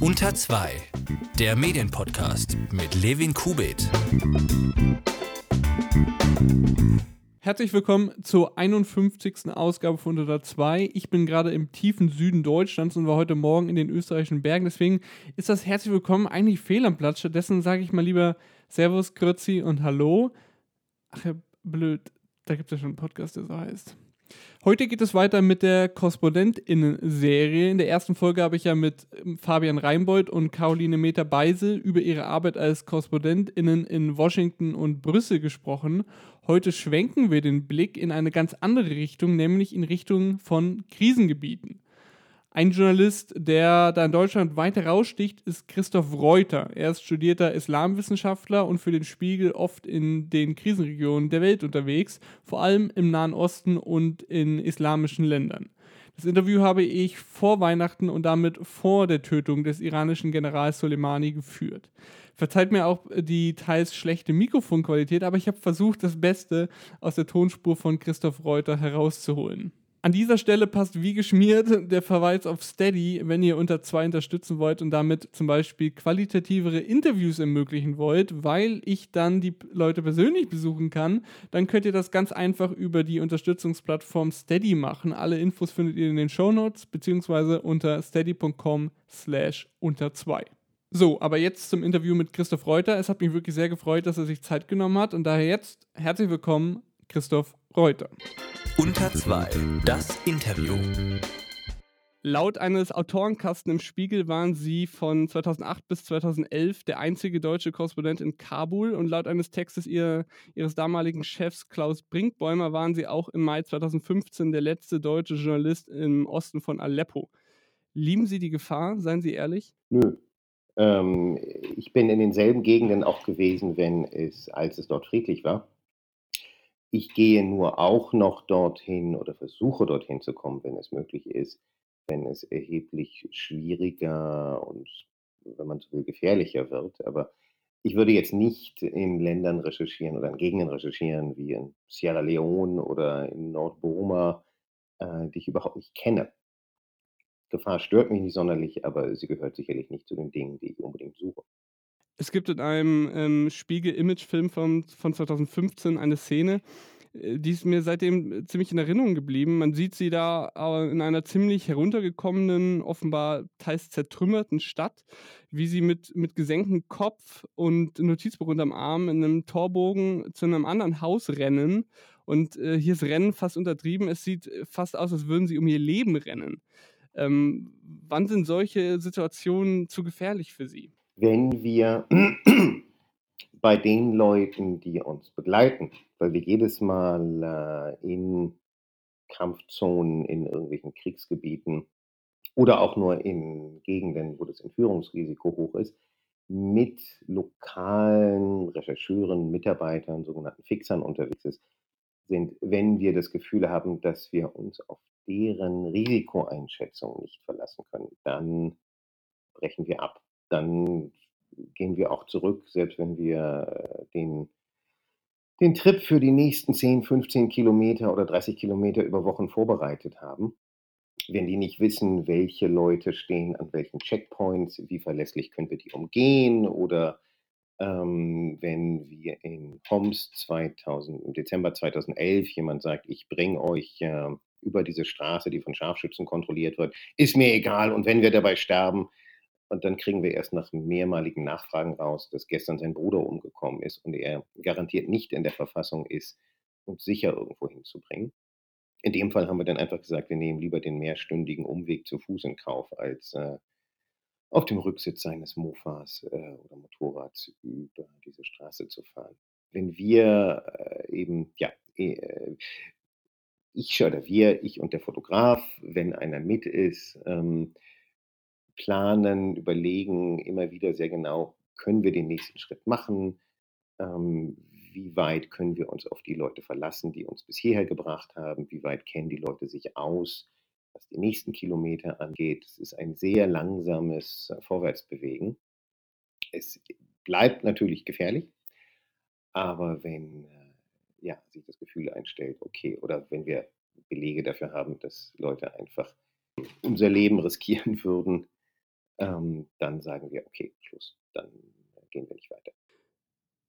Unter 2, der Medienpodcast mit Levin Kubit. Herzlich willkommen zur 51. Ausgabe von Unter 2. Ich bin gerade im tiefen Süden Deutschlands und war heute Morgen in den österreichischen Bergen. Deswegen ist das herzlich willkommen eigentlich fehl am Platz. Stattdessen sage ich mal lieber Servus, Grüezi und Hallo. Ach ja, blöd. Da gibt es ja schon einen Podcast, der so heißt. Heute geht es weiter mit der KorrespondentInnen-Serie. In der ersten Folge habe ich ja mit ähm, Fabian Reinbold und Caroline Meter-Beise über ihre Arbeit als KorrespondentInnen in Washington und Brüssel gesprochen. Heute schwenken wir den Blick in eine ganz andere Richtung, nämlich in Richtung von Krisengebieten. Ein Journalist, der da in Deutschland weit heraussticht, ist Christoph Reuter. Er ist studierter Islamwissenschaftler und für den Spiegel oft in den Krisenregionen der Welt unterwegs, vor allem im Nahen Osten und in islamischen Ländern. Das Interview habe ich vor Weihnachten und damit vor der Tötung des iranischen Generals Soleimani geführt. Verzeiht mir auch die teils schlechte Mikrofonqualität, aber ich habe versucht, das Beste aus der Tonspur von Christoph Reuter herauszuholen. An dieser Stelle passt wie geschmiert der Verweis auf Steady, wenn ihr unter zwei unterstützen wollt und damit zum Beispiel qualitativere Interviews ermöglichen wollt, weil ich dann die Leute persönlich besuchen kann, dann könnt ihr das ganz einfach über die Unterstützungsplattform Steady machen. Alle Infos findet ihr in den Shownotes beziehungsweise unter steady.com slash unter zwei. So, aber jetzt zum Interview mit Christoph Reuter. Es hat mich wirklich sehr gefreut, dass er sich Zeit genommen hat und daher jetzt herzlich willkommen, Christoph Reuter. Unter 2, das Interview. Laut eines Autorenkasten im Spiegel waren Sie von 2008 bis 2011 der einzige deutsche Korrespondent in Kabul und laut eines Textes ihr, Ihres damaligen Chefs Klaus Brinkbäumer waren Sie auch im Mai 2015 der letzte deutsche Journalist im Osten von Aleppo. Lieben Sie die Gefahr, seien Sie ehrlich? Nö. Ähm, ich bin in denselben Gegenden auch gewesen, wenn es, als es dort friedlich war. Ich gehe nur auch noch dorthin oder versuche dorthin zu kommen, wenn es möglich ist, wenn es erheblich schwieriger und, wenn man so will, gefährlicher wird. Aber ich würde jetzt nicht in Ländern recherchieren oder in Gegenden recherchieren wie in Sierra Leone oder in Nordburma, äh, die ich überhaupt nicht kenne. Gefahr stört mich nicht sonderlich, aber sie gehört sicherlich nicht zu den Dingen, die ich unbedingt suche. Es gibt in einem ähm, Spiegel-Image-Film von, von 2015 eine Szene, äh, die ist mir seitdem äh, ziemlich in Erinnerung geblieben. Man sieht sie da in einer ziemlich heruntergekommenen, offenbar teils zertrümmerten Stadt, wie sie mit, mit gesenktem Kopf und Notizbuch unterm Arm in einem Torbogen zu einem anderen Haus rennen. Und äh, hier ist Rennen fast untertrieben. Es sieht äh, fast aus, als würden sie um ihr Leben rennen. Ähm, wann sind solche Situationen zu gefährlich für Sie? Wenn wir bei den Leuten, die uns begleiten, weil wir jedes Mal äh, in Kampfzonen, in irgendwelchen Kriegsgebieten oder auch nur in Gegenden, wo das Entführungsrisiko hoch ist, mit lokalen Rechercheuren, Mitarbeitern, sogenannten Fixern unterwegs ist, sind, wenn wir das Gefühl haben, dass wir uns auf deren Risikoeinschätzung nicht verlassen können, dann brechen wir ab dann gehen wir auch zurück, selbst wenn wir äh, den, den Trip für die nächsten 10, 15 Kilometer oder 30 Kilometer über Wochen vorbereitet haben. Wenn die nicht wissen, welche Leute stehen an welchen Checkpoints, wie verlässlich können wir die umgehen oder ähm, wenn wir in Homs 2000, im Dezember 2011 jemand sagt, ich bringe euch äh, über diese Straße, die von Scharfschützen kontrolliert wird, ist mir egal und wenn wir dabei sterben, und dann kriegen wir erst nach mehrmaligen Nachfragen raus, dass gestern sein Bruder umgekommen ist und er garantiert nicht in der Verfassung ist, uns sicher irgendwo hinzubringen. In dem Fall haben wir dann einfach gesagt, wir nehmen lieber den mehrstündigen Umweg zu Fuß in Kauf, als äh, auf dem Rücksitz seines Mofas äh, oder Motorrads über diese Straße zu fahren. Wenn wir äh, eben, ja, äh, ich oder wir, ich und der Fotograf, wenn einer mit ist, ähm, planen, überlegen immer wieder sehr genau, können wir den nächsten Schritt machen? Ähm, wie weit können wir uns auf die Leute verlassen, die uns bis hierher gebracht haben? Wie weit kennen die Leute sich aus, was die nächsten Kilometer angeht? Es ist ein sehr langsames äh, Vorwärtsbewegen. Es bleibt natürlich gefährlich, aber wenn äh, ja, sich das Gefühl einstellt, okay, oder wenn wir Belege dafür haben, dass Leute einfach unser Leben riskieren würden, ähm, dann sagen wir, okay, Schluss, dann gehen wir nicht weiter.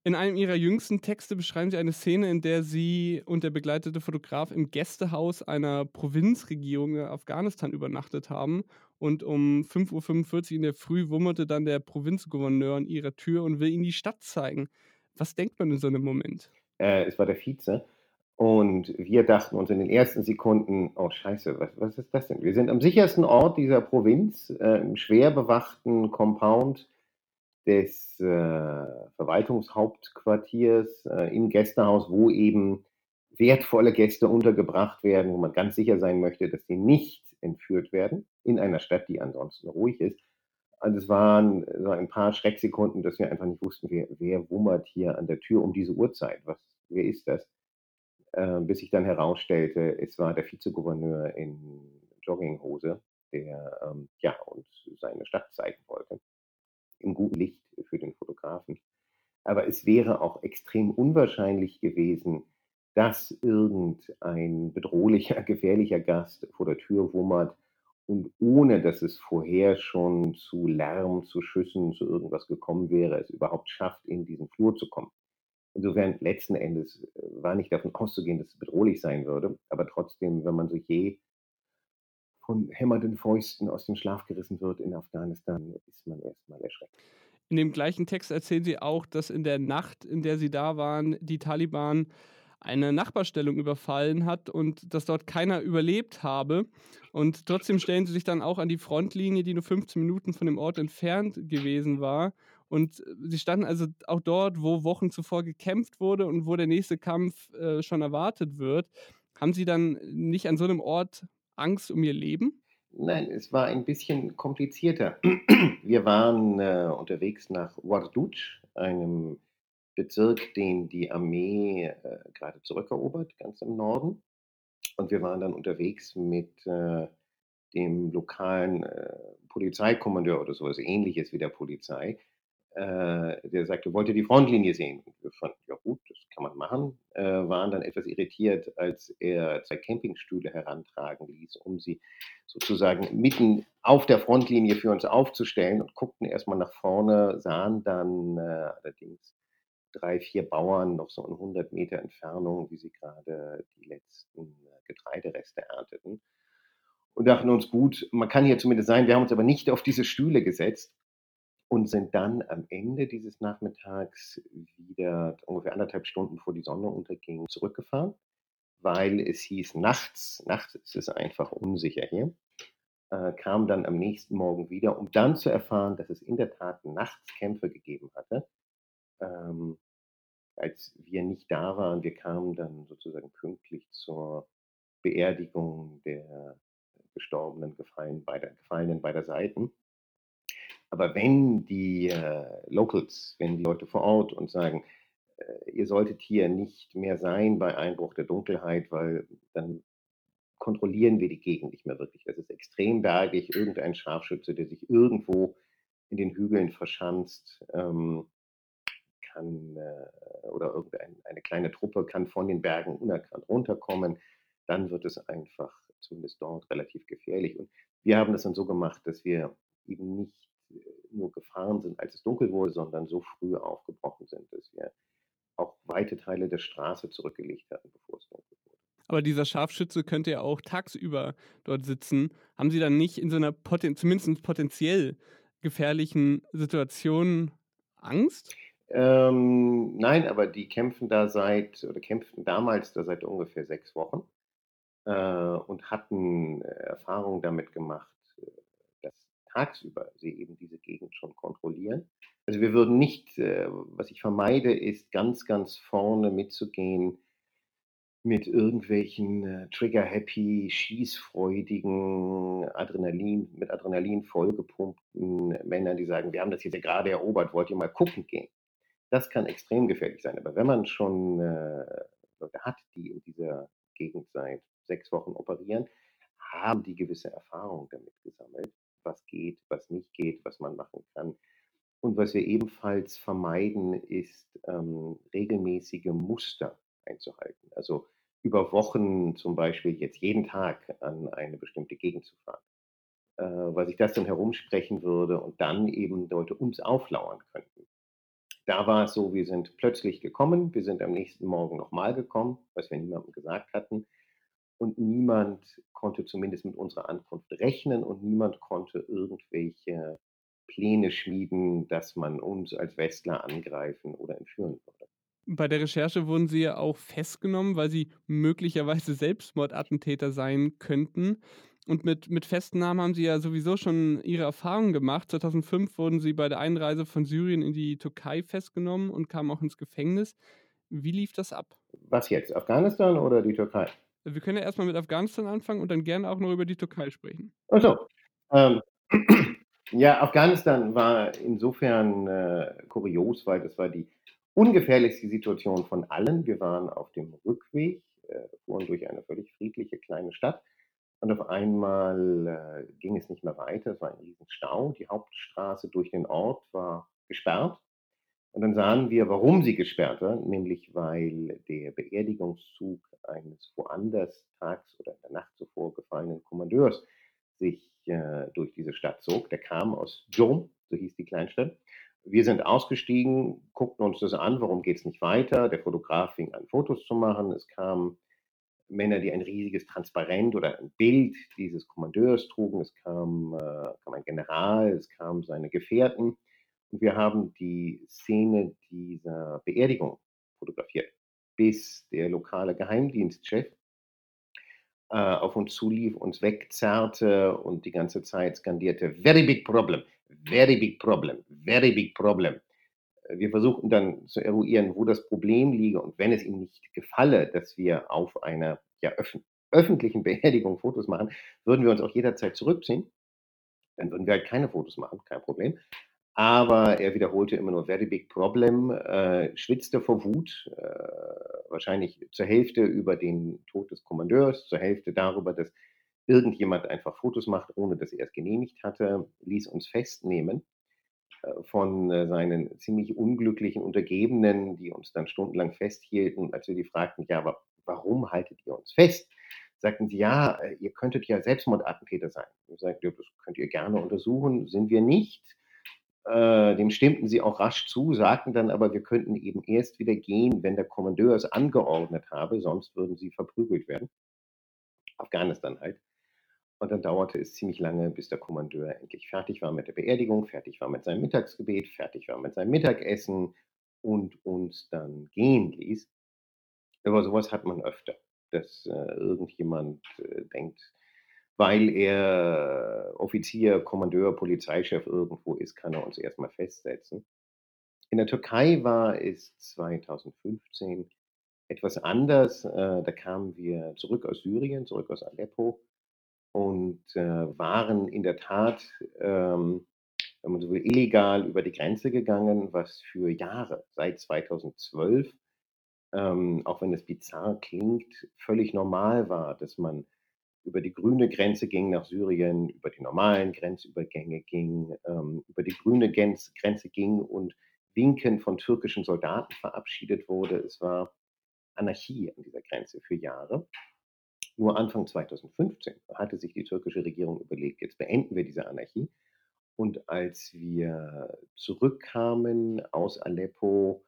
In einem ihrer jüngsten Texte beschreiben sie eine Szene, in der sie und der begleitete Fotograf im Gästehaus einer Provinzregierung in Afghanistan übernachtet haben. Und um 5.45 Uhr in der Früh wummerte dann der Provinzgouverneur an ihrer Tür und will ihnen die Stadt zeigen. Was denkt man in so einem Moment? Äh, es war der Vize. Und wir dachten uns in den ersten Sekunden, oh scheiße, was, was ist das denn? Wir sind am sichersten Ort dieser Provinz, äh, im schwer bewachten Compound des äh, Verwaltungshauptquartiers äh, im Gästehaus, wo eben wertvolle Gäste untergebracht werden, wo man ganz sicher sein möchte, dass sie nicht entführt werden, in einer Stadt, die ansonsten ruhig ist. Also es waren so ein paar Schrecksekunden, dass wir einfach nicht wussten, wer, wer wummert hier an der Tür um diese Uhrzeit. Was, wer ist das? Äh, bis sich dann herausstellte, es war der Vizegouverneur in Jogginghose, der ähm, ja uns seine Stadt zeigen wollte im guten Licht für den Fotografen. Aber es wäre auch extrem unwahrscheinlich gewesen, dass irgendein bedrohlicher, gefährlicher Gast vor der Tür wummert und ohne dass es vorher schon zu Lärm, zu Schüssen, zu irgendwas gekommen wäre, es überhaupt schafft, in diesen Flur zu kommen. Insofern letzten Endes äh, war nicht davon auszugehen, dass es bedrohlich sein würde, aber trotzdem, wenn man so je von hämmernden Fäusten aus dem Schlaf gerissen wird in Afghanistan, ist man erstmal erschreckt. In dem gleichen Text erzählen sie auch, dass in der Nacht, in der sie da waren, die Taliban eine Nachbarstellung überfallen hat und dass dort keiner überlebt habe. Und trotzdem stellen sie sich dann auch an die Frontlinie, die nur 15 Minuten von dem Ort entfernt gewesen war. Und sie standen also auch dort, wo Wochen zuvor gekämpft wurde und wo der nächste Kampf äh, schon erwartet wird. Haben Sie dann nicht an so einem Ort Angst um ihr Leben? Nein, es war ein bisschen komplizierter. Wir waren äh, unterwegs nach Warduj, einem Bezirk, den die Armee äh, gerade zurückerobert, ganz im Norden. Und wir waren dann unterwegs mit äh, dem lokalen äh, Polizeikommandeur oder sowas ähnliches wie der Polizei, äh, der sagte, wollte die Frontlinie sehen. Und wir fanden, ja gut, das kann man machen, äh, waren dann etwas irritiert, als er zwei Campingstühle herantragen ließ, um sie sozusagen mitten auf der Frontlinie für uns aufzustellen und guckten erstmal nach vorne, sahen dann äh, allerdings drei, vier Bauern noch so in 100 Meter Entfernung, wie sie gerade die letzten Getreidereste ernteten. Und dachten uns, gut, man kann hier zumindest sein, wir haben uns aber nicht auf diese Stühle gesetzt und sind dann am Ende dieses Nachmittags wieder ungefähr anderthalb Stunden vor die Sonne unterging zurückgefahren, weil es hieß, nachts, nachts ist es einfach unsicher hier, äh, kam dann am nächsten Morgen wieder, um dann zu erfahren, dass es in der Tat nachts Kämpfe gegeben hatte. Ähm, als wir nicht da waren, wir kamen dann sozusagen pünktlich zur Beerdigung der Gestorbenen, Gefallen beider, Gefallenen beider Seiten. Aber wenn die äh, Locals, wenn die Leute vor Ort und sagen, äh, ihr solltet hier nicht mehr sein bei Einbruch der Dunkelheit, weil dann kontrollieren wir die Gegend nicht mehr wirklich. Es ist extrem bergig, irgendein Scharfschütze, der sich irgendwo in den Hügeln verschanzt, ähm, kann, äh, oder irgendeine kleine Truppe kann von den Bergen unerkannt runterkommen, dann wird es einfach zumindest dort relativ gefährlich. Und wir haben das dann so gemacht, dass wir eben nicht nur gefahren sind, als es dunkel wurde, sondern so früh aufgebrochen sind, dass wir auch weite Teile der Straße zurückgelegt hatten, bevor es dunkel wurde. Aber dieser Scharfschütze könnte ja auch tagsüber dort sitzen. Haben Sie dann nicht in so einer poten zumindest potenziell gefährlichen Situation Angst? Ähm, nein, aber die kämpfen da seit oder kämpften damals da seit ungefähr sechs Wochen äh, und hatten äh, Erfahrungen damit gemacht, tagsüber sie eben diese Gegend schon kontrollieren. Also wir würden nicht, äh, was ich vermeide, ist ganz, ganz vorne mitzugehen mit irgendwelchen äh, trigger-happy, schießfreudigen, Adrenalin, mit Adrenalin vollgepumpten Männern, die sagen, wir haben das jetzt gerade erobert, wollt ihr mal gucken gehen. Das kann extrem gefährlich sein. Aber wenn man schon äh, Leute hat, die in dieser Gegend seit sechs Wochen operieren, haben die gewisse Erfahrung damit gesammelt was geht, was nicht geht, was man machen kann. Und was wir ebenfalls vermeiden, ist ähm, regelmäßige Muster einzuhalten. Also über Wochen zum Beispiel jetzt jeden Tag an eine bestimmte Gegend zu fahren. äh, weil sich das dann herumsprechen würde und dann eben Leute uns auflauern könnten. Da war es so, wir sind plötzlich gekommen, wir sind am nächsten Morgen nochmal gekommen, was wir niemandem gesagt hatten. Und niemand konnte zumindest mit unserer Ankunft rechnen und niemand konnte irgendwelche Pläne schmieden, dass man uns als Westler angreifen oder entführen würde. Bei der Recherche wurden Sie ja auch festgenommen, weil Sie möglicherweise Selbstmordattentäter sein könnten. Und mit, mit Festnahmen haben Sie ja sowieso schon Ihre Erfahrungen gemacht. 2005 wurden Sie bei der Einreise von Syrien in die Türkei festgenommen und kamen auch ins Gefängnis. Wie lief das ab? Was jetzt? Afghanistan oder die Türkei? Wir können ja erstmal mit Afghanistan anfangen und dann gerne auch noch über die Türkei sprechen. Achso. Ähm, ja, Afghanistan war insofern äh, kurios, weil das war die ungefährlichste Situation von allen. Wir waren auf dem Rückweg, äh, fuhren durch eine völlig friedliche kleine Stadt und auf einmal äh, ging es nicht mehr weiter. Es war ein Riesenstau. Die Hauptstraße durch den Ort war gesperrt. Und dann sahen wir, warum sie gesperrt war, nämlich weil der Beerdigungszug eines woanders tags oder in der Nacht zuvor gefallenen Kommandeurs sich äh, durch diese Stadt zog. Der kam aus Jom, so hieß die Kleinstadt. Wir sind ausgestiegen, guckten uns das an, warum geht es nicht weiter. Der Fotograf fing an, Fotos zu machen. Es kamen Männer, die ein riesiges Transparent oder ein Bild dieses Kommandeurs trugen. Es kam, äh, kam ein General, es kamen seine Gefährten. Und wir haben die Szene dieser Beerdigung fotografiert, bis der lokale Geheimdienstchef äh, auf uns zulief, uns wegzerrte und die ganze Zeit skandierte, very big problem, very big problem, very big problem. Wir versuchten dann zu eruieren, wo das Problem liege und wenn es ihm nicht gefalle, dass wir auf einer ja, öf öffentlichen Beerdigung Fotos machen, würden wir uns auch jederzeit zurückziehen. Dann würden wir halt keine Fotos machen, kein Problem. Aber er wiederholte immer nur very big problem, äh, schwitzte vor Wut, äh, wahrscheinlich zur Hälfte über den Tod des Kommandeurs, zur Hälfte darüber, dass irgendjemand einfach Fotos macht, ohne dass er es genehmigt hatte, ließ uns festnehmen äh, von äh, seinen ziemlich unglücklichen Untergebenen, die uns dann stundenlang festhielten. Als wir die fragten, ja, aber warum haltet ihr uns fest? Sagten sie, ja, äh, ihr könntet ja Selbstmordattentäter sein. Wir sagten, das könnt ihr gerne untersuchen, sind wir nicht. Äh, dem stimmten sie auch rasch zu, sagten dann aber, wir könnten eben erst wieder gehen, wenn der Kommandeur es angeordnet habe, sonst würden sie verprügelt werden. Afghanistan halt. Und dann dauerte es ziemlich lange, bis der Kommandeur endlich fertig war mit der Beerdigung, fertig war mit seinem Mittagsgebet, fertig war mit seinem Mittagessen und uns dann gehen ließ. Aber sowas hat man öfter, dass äh, irgendjemand äh, denkt, weil er Offizier, Kommandeur, Polizeichef irgendwo ist, kann er uns erstmal festsetzen. In der Türkei war es 2015 etwas anders. Äh, da kamen wir zurück aus Syrien, zurück aus Aleppo und äh, waren in der Tat, ähm, wenn man so will, illegal über die Grenze gegangen, was für Jahre, seit 2012, ähm, auch wenn es bizarr klingt, völlig normal war, dass man über die grüne Grenze ging nach Syrien, über die normalen Grenzübergänge ging, ähm, über die grüne Grenze ging und Winken von türkischen Soldaten verabschiedet wurde. Es war Anarchie an dieser Grenze für Jahre. Nur Anfang 2015 hatte sich die türkische Regierung überlegt, jetzt beenden wir diese Anarchie. Und als wir zurückkamen aus Aleppo,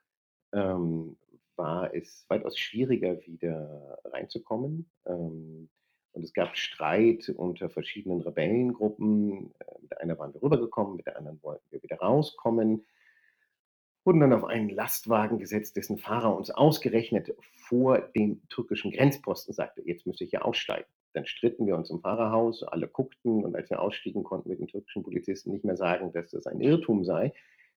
ähm, war es weitaus schwieriger, wieder reinzukommen. Ähm, und es gab Streit unter verschiedenen Rebellengruppen. Äh, mit einer waren wir rübergekommen, mit der anderen wollten wir wieder rauskommen. Wurden dann auf einen Lastwagen gesetzt, dessen Fahrer uns ausgerechnet vor dem türkischen Grenzposten sagte, jetzt müsste ich ja aussteigen. Dann stritten wir uns im Fahrerhaus, alle guckten und als wir ausstiegen, konnten wir den türkischen Polizisten nicht mehr sagen, dass das ein Irrtum sei,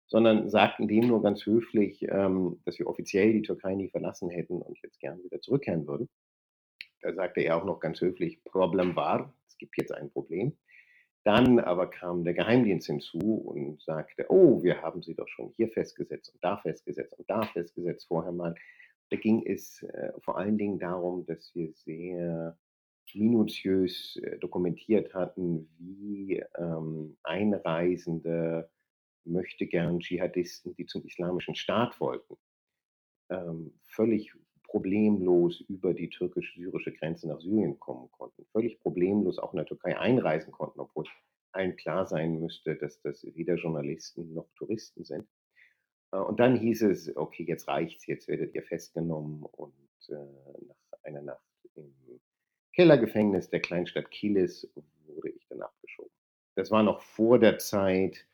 sondern sagten dem nur ganz höflich, ähm, dass wir offiziell die Türkei nie verlassen hätten und jetzt gern wieder zurückkehren würden. Da sagte er auch noch ganz höflich, Problem war, es gibt jetzt ein Problem. Dann aber kam der Geheimdienst hinzu und sagte, oh, wir haben sie doch schon hier festgesetzt und da festgesetzt und da festgesetzt vorher mal. Da ging es äh, vor allen Dingen darum, dass wir sehr minutiös äh, dokumentiert hatten, wie ähm, Einreisende möchte gern Dschihadisten, die zum islamischen Staat wollten, ähm, völlig problemlos über die türkisch-syrische Grenze nach Syrien kommen konnten, völlig problemlos auch in der Türkei einreisen konnten, obwohl allen klar sein müsste, dass das weder Journalisten noch Touristen sind. Äh, und dann hieß es, okay, jetzt reicht's, jetzt werdet ihr festgenommen und äh, nach einer Nacht im Kellergefängnis der Kleinstadt Kielis wurde ich dann abgeschoben. Das war noch vor der Zeit,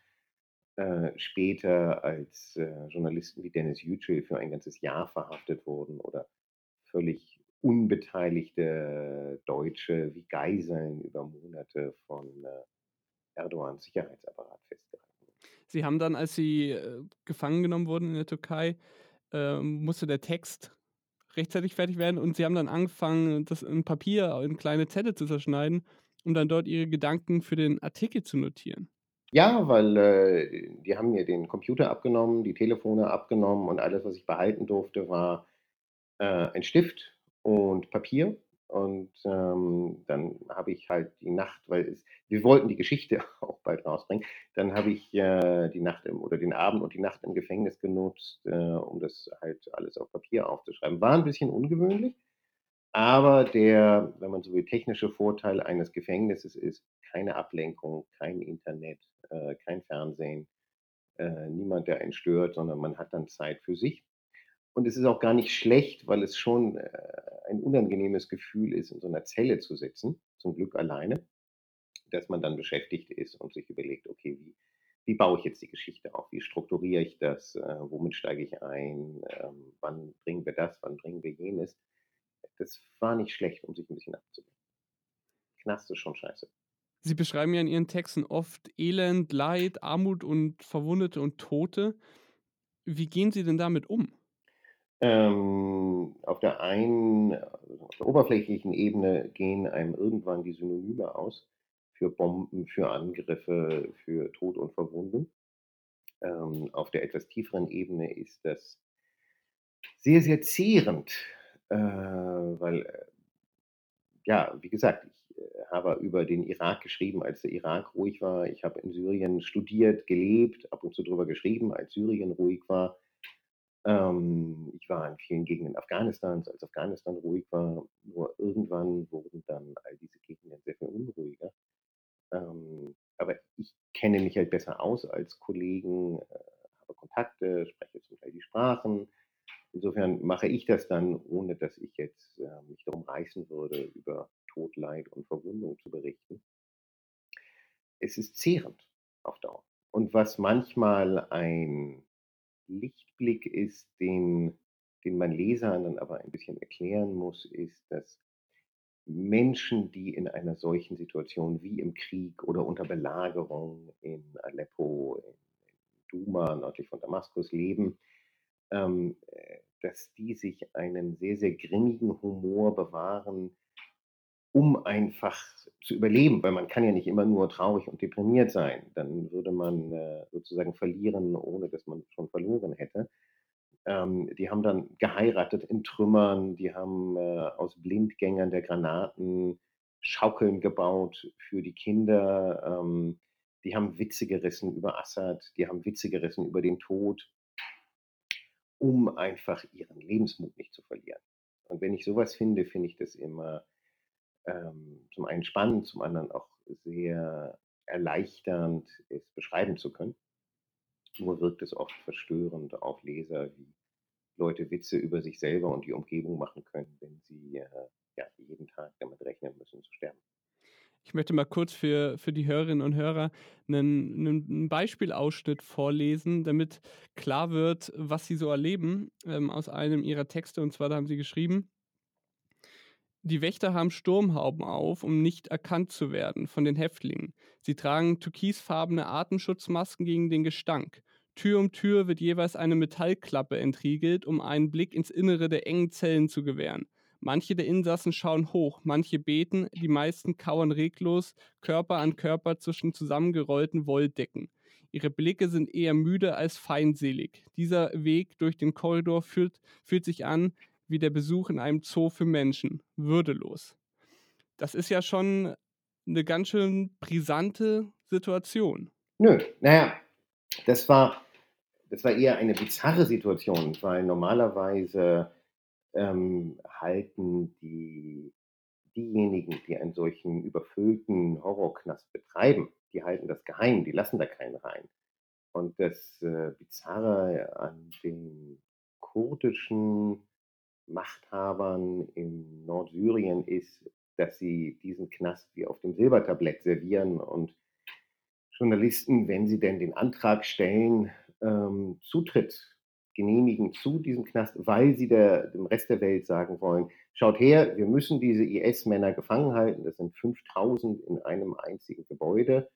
äh, später, als äh, Journalisten wie Dennis Yücel für ein ganzes Jahr verhaftet wurden oder völlig unbeteiligte Deutsche wie Geiseln über Monate von äh, Erdogans Sicherheitsapparat festgehalten. Sie haben dann, als Sie äh, gefangen genommen wurden in der Türkei, äh, musste der Text rechtzeitig fertig werden und Sie haben dann angefangen, das in Papier in kleine Zettel zu zerschneiden, um dann dort Ihre Gedanken für den Artikel zu notieren. Ja, weil äh, die haben mir den Computer abgenommen, die Telefone abgenommen und alles, was ich behalten durfte, war äh, ein Stift und Papier. Und ähm, dann habe ich halt die Nacht, weil es, wir wollten die Geschichte auch bald rausbringen, dann habe ich äh, die Nacht im, oder den Abend und die Nacht im Gefängnis genutzt, äh, um das halt alles auf Papier aufzuschreiben. War ein bisschen ungewöhnlich, aber der, wenn man so will, technische Vorteil eines Gefängnisses ist keine Ablenkung, kein Internet, äh, kein Fernsehen, äh, niemand, der einen stört, sondern man hat dann Zeit für sich. Und es ist auch gar nicht schlecht, weil es schon äh, ein unangenehmes Gefühl ist, in so einer Zelle zu sitzen, zum Glück alleine, dass man dann beschäftigt ist und sich überlegt, okay, wie, wie baue ich jetzt die Geschichte auf? Wie strukturiere ich das? Äh, womit steige ich ein? Ähm, wann bringen wir das? Wann bringen wir jenes? Das war nicht schlecht, um sich ein bisschen abzubringen. Knast ist schon scheiße. Sie beschreiben ja in Ihren Texten oft Elend, Leid, Armut und Verwundete und Tote. Wie gehen Sie denn damit um? Ähm, auf der einen, auf der oberflächlichen Ebene gehen einem irgendwann die Synonyme aus für Bomben, für Angriffe, für Tod und Verwundung. Ähm, auf der etwas tieferen Ebene ist das sehr, sehr zehrend, äh, weil, äh, ja, wie gesagt, ich äh, habe über den Irak geschrieben, als der Irak ruhig war. Ich habe in Syrien studiert, gelebt, ab und zu darüber geschrieben, als Syrien ruhig war. Ähm, ich war in vielen Gegenden Afghanistans, als Afghanistan ruhig war. Nur irgendwann wurden dann all diese Gegenden sehr viel unruhiger. Ähm, aber ich kenne mich halt besser aus als Kollegen, äh, habe Kontakte, spreche zum Teil die Sprachen. Insofern mache ich das dann, ohne dass ich jetzt äh, mich darum reißen würde, über Tod, Leid und Verwundung zu berichten. Es ist zehrend auf Dauer. Und was manchmal ein Lichtblick ist, den, den man Lesern dann aber ein bisschen erklären muss, ist, dass Menschen, die in einer solchen Situation wie im Krieg oder unter Belagerung in Aleppo, in, Duma, nördlich von Damaskus leben, ähm, äh, dass die sich einen sehr, sehr grimmigen Humor bewahren, um einfach zu überleben, weil man kann ja nicht immer nur traurig und deprimiert sein. Dann würde man äh, sozusagen verlieren, ohne dass man schon verloren hätte. Ähm, die haben dann geheiratet in Trümmern, die haben äh, aus Blindgängern der Granaten Schaukeln gebaut für die Kinder, ähm, die haben Witze gerissen über Assad, die haben Witze gerissen über den Tod, um einfach ihren Lebensmut nicht zu verlieren. Und wenn ich sowas finde, finde ich das immer ähm, zum einen spannend, zum anderen auch sehr erleichternd, es beschreiben zu können. Nur wirkt es oft verstörend auf Leser, wie Leute Witze über sich selber und die Umgebung machen können, wenn sie äh, ja, jeden Tag damit rechnen müssen zu sterben. Ich möchte mal kurz für, für die Hörerinnen und Hörer einen, einen Beispielausschnitt vorlesen, damit klar wird, was sie so erleben ähm, aus einem ihrer Texte. Und zwar da haben sie geschrieben, die Wächter haben Sturmhauben auf, um nicht erkannt zu werden von den Häftlingen. Sie tragen türkisfarbene Atemschutzmasken gegen den Gestank. Tür um Tür wird jeweils eine Metallklappe entriegelt, um einen Blick ins Innere der engen Zellen zu gewähren. Manche der Insassen schauen hoch, manche beten, die meisten kauern reglos, Körper an Körper zwischen zusammengerollten Wolldecken. Ihre Blicke sind eher müde als feindselig. Dieser Weg durch den Korridor führt, fühlt sich an wie der Besuch in einem Zoo für Menschen, würdelos. Das ist ja schon eine ganz schön brisante Situation. Nö, naja, das war, das war eher eine bizarre Situation, weil normalerweise ähm, halten die, diejenigen, die einen solchen überfüllten Horrorknast betreiben, die halten das geheim, die lassen da keinen rein. Und das äh, Bizarre an den kurdischen Machthabern in Nordsyrien ist, dass sie diesen Knast wie auf dem Silbertablett servieren und Journalisten, wenn sie denn den Antrag stellen, ähm, Zutritt genehmigen zu diesem Knast, weil sie der, dem Rest der Welt sagen wollen, schaut her, wir müssen diese IS-Männer gefangen halten, das sind 5000 in einem einzigen Gebäude.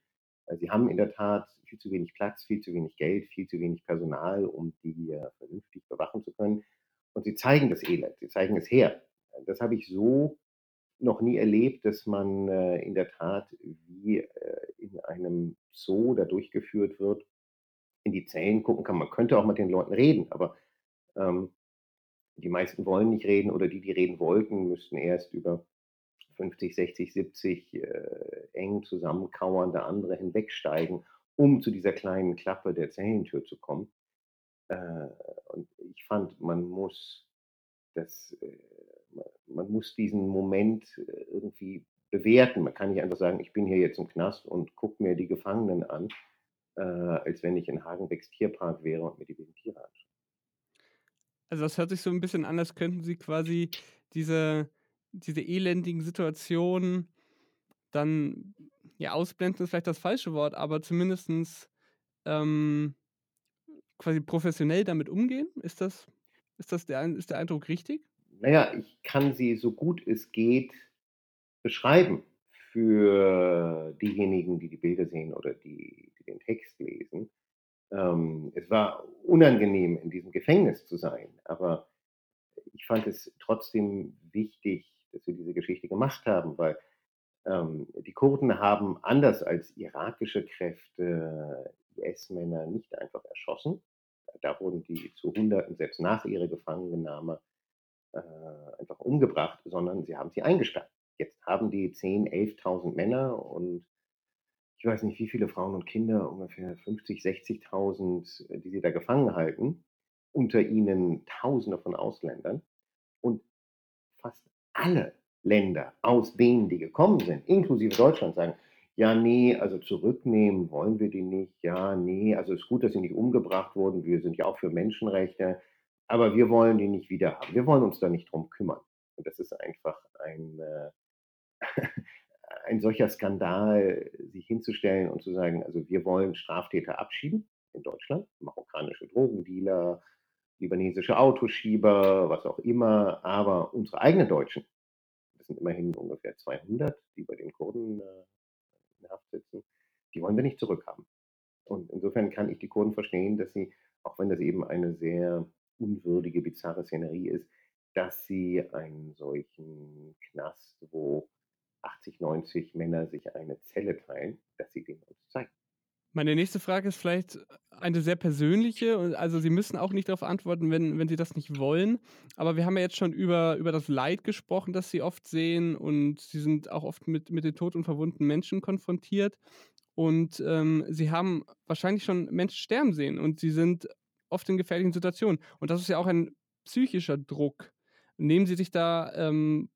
Sie haben in der Tat viel zu wenig Platz, viel zu wenig Geld, viel zu wenig Personal, um die äh, vernünftig bewachen zu können. Und sie zeigen das Elend, sie zeigen es her. Das habe ich so noch nie erlebt, dass man äh, in der Tat wie äh, in einem Zoo da durchgeführt wird, in die Zellen gucken kann. Man könnte auch mit den Leuten reden, aber ähm, die meisten wollen nicht reden oder die, die reden wollten, müssten erst über 50, 60, 70 äh, eng zusammenkauernde andere hinwegsteigen, um zu dieser kleinen Klappe der Zellentür zu kommen. Äh, und ich fand, man muss das, äh, man muss diesen Moment äh, irgendwie bewerten. Man kann nicht einfach sagen, ich bin hier jetzt im Knast und gucke mir die Gefangenen an, äh, als wenn ich in Hagenbecks Tierpark wäre und mir die wilden Tiere anschaue. Also das hört sich so ein bisschen an, als könnten Sie quasi diese, diese elendigen Situationen dann, ja, ausblenden ist vielleicht das falsche Wort, aber zumindest ähm, quasi professionell damit umgehen? Ist das, ist das der, ist der Eindruck richtig? Naja, ich kann sie so gut es geht beschreiben für diejenigen, die die Bilder sehen oder die den Text lesen. Ähm, es war unangenehm, in diesem Gefängnis zu sein, aber ich fand es trotzdem wichtig, dass wir diese Geschichte gemacht haben, weil ähm, die Kurden haben anders als irakische Kräfte IS-Männer nicht einfach erschossen. Da wurden die zu Hunderten, selbst nach ihrer Gefangennahme, äh, einfach umgebracht, sondern sie haben sie eingesperrt. Jetzt haben die 10.000, 11.000 Männer und ich weiß nicht, wie viele Frauen und Kinder, ungefähr 50, 60.000, äh, die sie da gefangen halten, unter ihnen Tausende von Ausländern. Und fast alle Länder, aus denen die gekommen sind, inklusive Deutschland, sagen, ja, nee, also zurücknehmen wollen wir die nicht. Ja, nee, also es ist gut, dass sie nicht umgebracht wurden. Wir sind ja auch für Menschenrechte, aber wir wollen die nicht wieder haben. Wir wollen uns da nicht drum kümmern. Und das ist einfach ein, äh, ein solcher Skandal, sich hinzustellen und zu sagen, also wir wollen Straftäter abschieben in Deutschland, marokkanische Drogendealer, libanesische Autoschieber, was auch immer, aber unsere eigenen Deutschen, das sind immerhin ungefähr 200, die bei den Kurden äh, in Haft sitzen, die wollen wir nicht zurückhaben. Und insofern kann ich die Kurden verstehen, dass sie, auch wenn das eben eine sehr unwürdige, bizarre Szenerie ist, dass sie einen solchen Knast, wo 80, 90 Männer sich eine Zelle teilen, dass sie den uns zeigen. Meine nächste Frage ist vielleicht eine sehr persönliche. Also Sie müssen auch nicht darauf antworten, wenn, wenn Sie das nicht wollen. Aber wir haben ja jetzt schon über, über das Leid gesprochen, das Sie oft sehen. Und Sie sind auch oft mit, mit den tot und verwundeten Menschen konfrontiert. Und ähm, Sie haben wahrscheinlich schon Menschen sterben sehen. Und Sie sind oft in gefährlichen Situationen. Und das ist ja auch ein psychischer Druck. Nehmen Sie sich da ähm,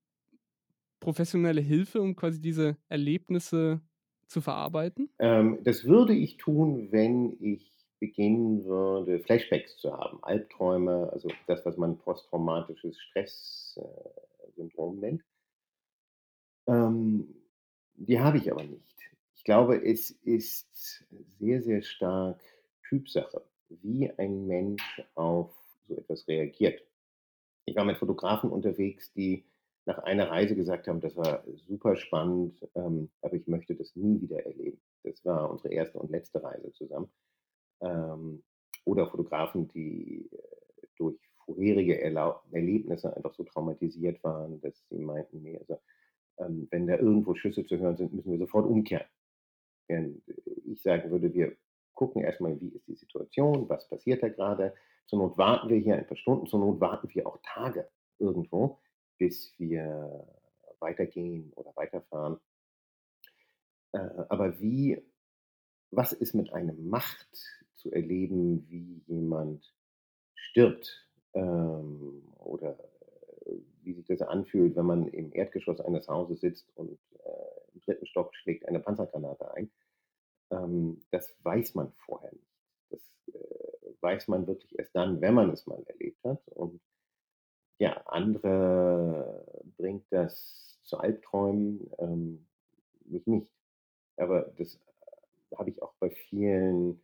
professionelle Hilfe, um quasi diese Erlebnisse zu verarbeiten? Ähm, das würde ich tun, wenn ich beginnen würde, Flashbacks zu haben, Albträume, also das, was man posttraumatisches Stresssyndrom nennt. Ähm, die habe ich aber nicht. Ich glaube, es ist sehr, sehr stark Typsache, wie ein Mensch auf so etwas reagiert. Ich war mit Fotografen unterwegs, die nach einer Reise gesagt haben, das war super spannend, ähm, aber ich möchte das nie wieder erleben. Das war unsere erste und letzte Reise zusammen. Ähm, oder Fotografen, die äh, durch vorherige Erlau Erlebnisse einfach so traumatisiert waren, dass sie meinten, nee, also ähm, wenn da irgendwo Schüsse zu hören sind, müssen wir sofort umkehren. Während ich sagen würde, wir gucken erstmal, wie ist die Situation, was passiert da gerade. Zur Not warten wir hier ein paar Stunden, zur Not warten wir auch Tage irgendwo bis wir weitergehen oder weiterfahren. Äh, aber wie, was ist mit einem Macht zu erleben, wie jemand stirbt ähm, oder äh, wie sich das anfühlt, wenn man im Erdgeschoss eines Hauses sitzt und äh, im dritten Stock schlägt eine Panzergranate ein. ähm, das weiß man vorher nicht. Das weiß man wirklich erst dann, wenn man es mal erlebt hat. Und andere bringt das zu Albträumen, ähm, mich nicht. Aber das äh, habe ich auch bei vielen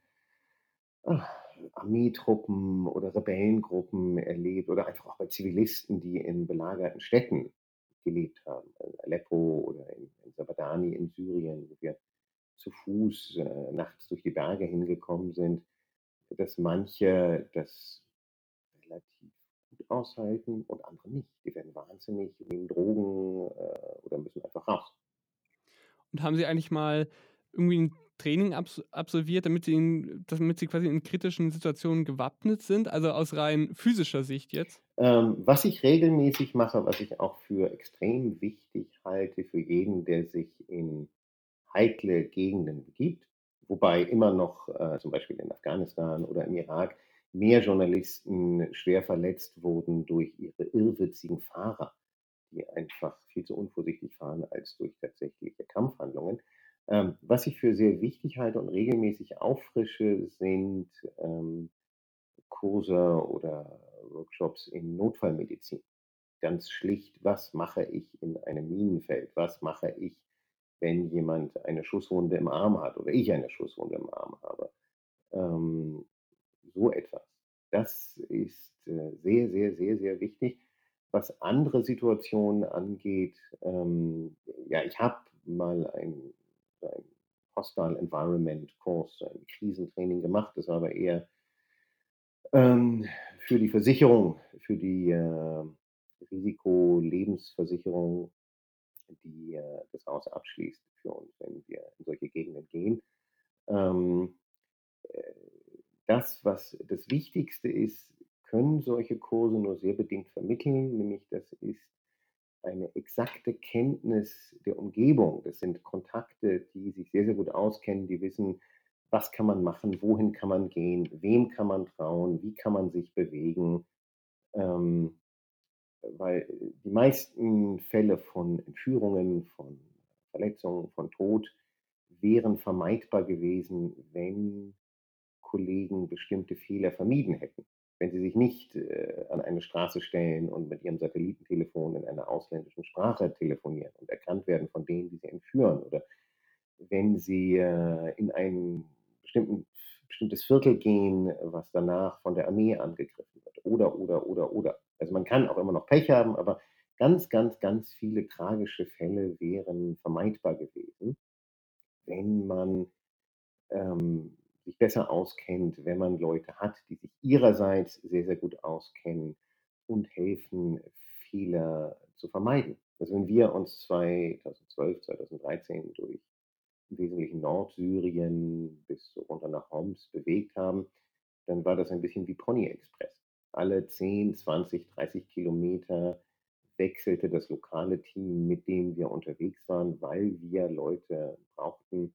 ah, Armeetruppen oder Rebellengruppen erlebt oder einfach auch bei Zivilisten, die in belagerten Städten gelebt haben, in Aleppo oder in, in Sabadani in Syrien, wo wir zu Fuß äh, nachts durch die Berge hingekommen sind, dass manche das relativ gut aushalten und andere nicht. Die werden wahnsinnig, nehmen Drogen äh, oder müssen einfach raus. Und haben Sie eigentlich mal irgendwie ein Training abs absolviert, damit sie, in, damit sie quasi in kritischen Situationen gewappnet sind, also aus rein physischer Sicht jetzt? Ähm, was ich regelmäßig mache, was ich auch für extrem wichtig halte für jeden, der sich in heikle Gegenden begibt, wobei immer noch äh, zum Beispiel in Afghanistan oder im Irak mehr Journalisten schwer verletzt wurden durch ihre irrwitzigen Fahrer, die einfach viel zu unvorsichtig fahren als durch tatsächliche Kampfhandlungen. Ähm, was ich für sehr wichtig halte und regelmäßig auffrische, sind ähm, Kurse oder Workshops in Notfallmedizin. Ganz schlicht, was mache ich in einem Minenfeld? Was mache ich, wenn jemand eine Schusswunde im Arm hat oder ich eine Schusswunde im Arm habe? Ähm, so etwas. Das ist äh, sehr, sehr, sehr, sehr wichtig. Was andere Situationen angeht, ähm, ja, ich habe mal ein ein Hostile Environment Kurs, ein Krisentraining gemacht. Das war aber eher ähm, für die Versicherung, für die äh, Risikolebensversicherung, die äh, das Haus abschließt für uns, wenn wir in solche Gegenden gehen. Ähm, äh, das, was das Wichtigste ist, können solche Kurse nur sehr bedingt vermitteln, nämlich das ist eine exakte Kenntnis der Umgebung. Das sind Kontakte, die sich sehr, sehr gut auskennen, die wissen, was kann man machen, wohin kann man gehen, wem kann man trauen, wie kann man sich bewegen. Ähm, weil die meisten Fälle von Entführungen, von Verletzungen, von Tod wären vermeidbar gewesen, wenn Kollegen bestimmte Fehler vermieden hätten wenn sie sich nicht äh, an eine Straße stellen und mit ihrem Satellitentelefon in einer ausländischen Sprache telefonieren und erkannt werden von denen, die sie entführen oder wenn sie äh, in ein bestimmtes Viertel gehen, was danach von der Armee angegriffen wird oder, oder, oder, oder. Also man kann auch immer noch Pech haben, aber ganz, ganz, ganz viele tragische Fälle wären vermeidbar gewesen, wenn man ähm, sich besser auskennt, wenn man Leute hat, die sich ihrerseits sehr, sehr gut auskennen und helfen, Fehler zu vermeiden. Also wenn wir uns 2012, 2013 durch im Wesentlichen Nordsyrien bis runter nach Homs bewegt haben, dann war das ein bisschen wie Pony Express. Alle 10, 20, 30 Kilometer wechselte das lokale Team, mit dem wir unterwegs waren, weil wir Leute brauchten,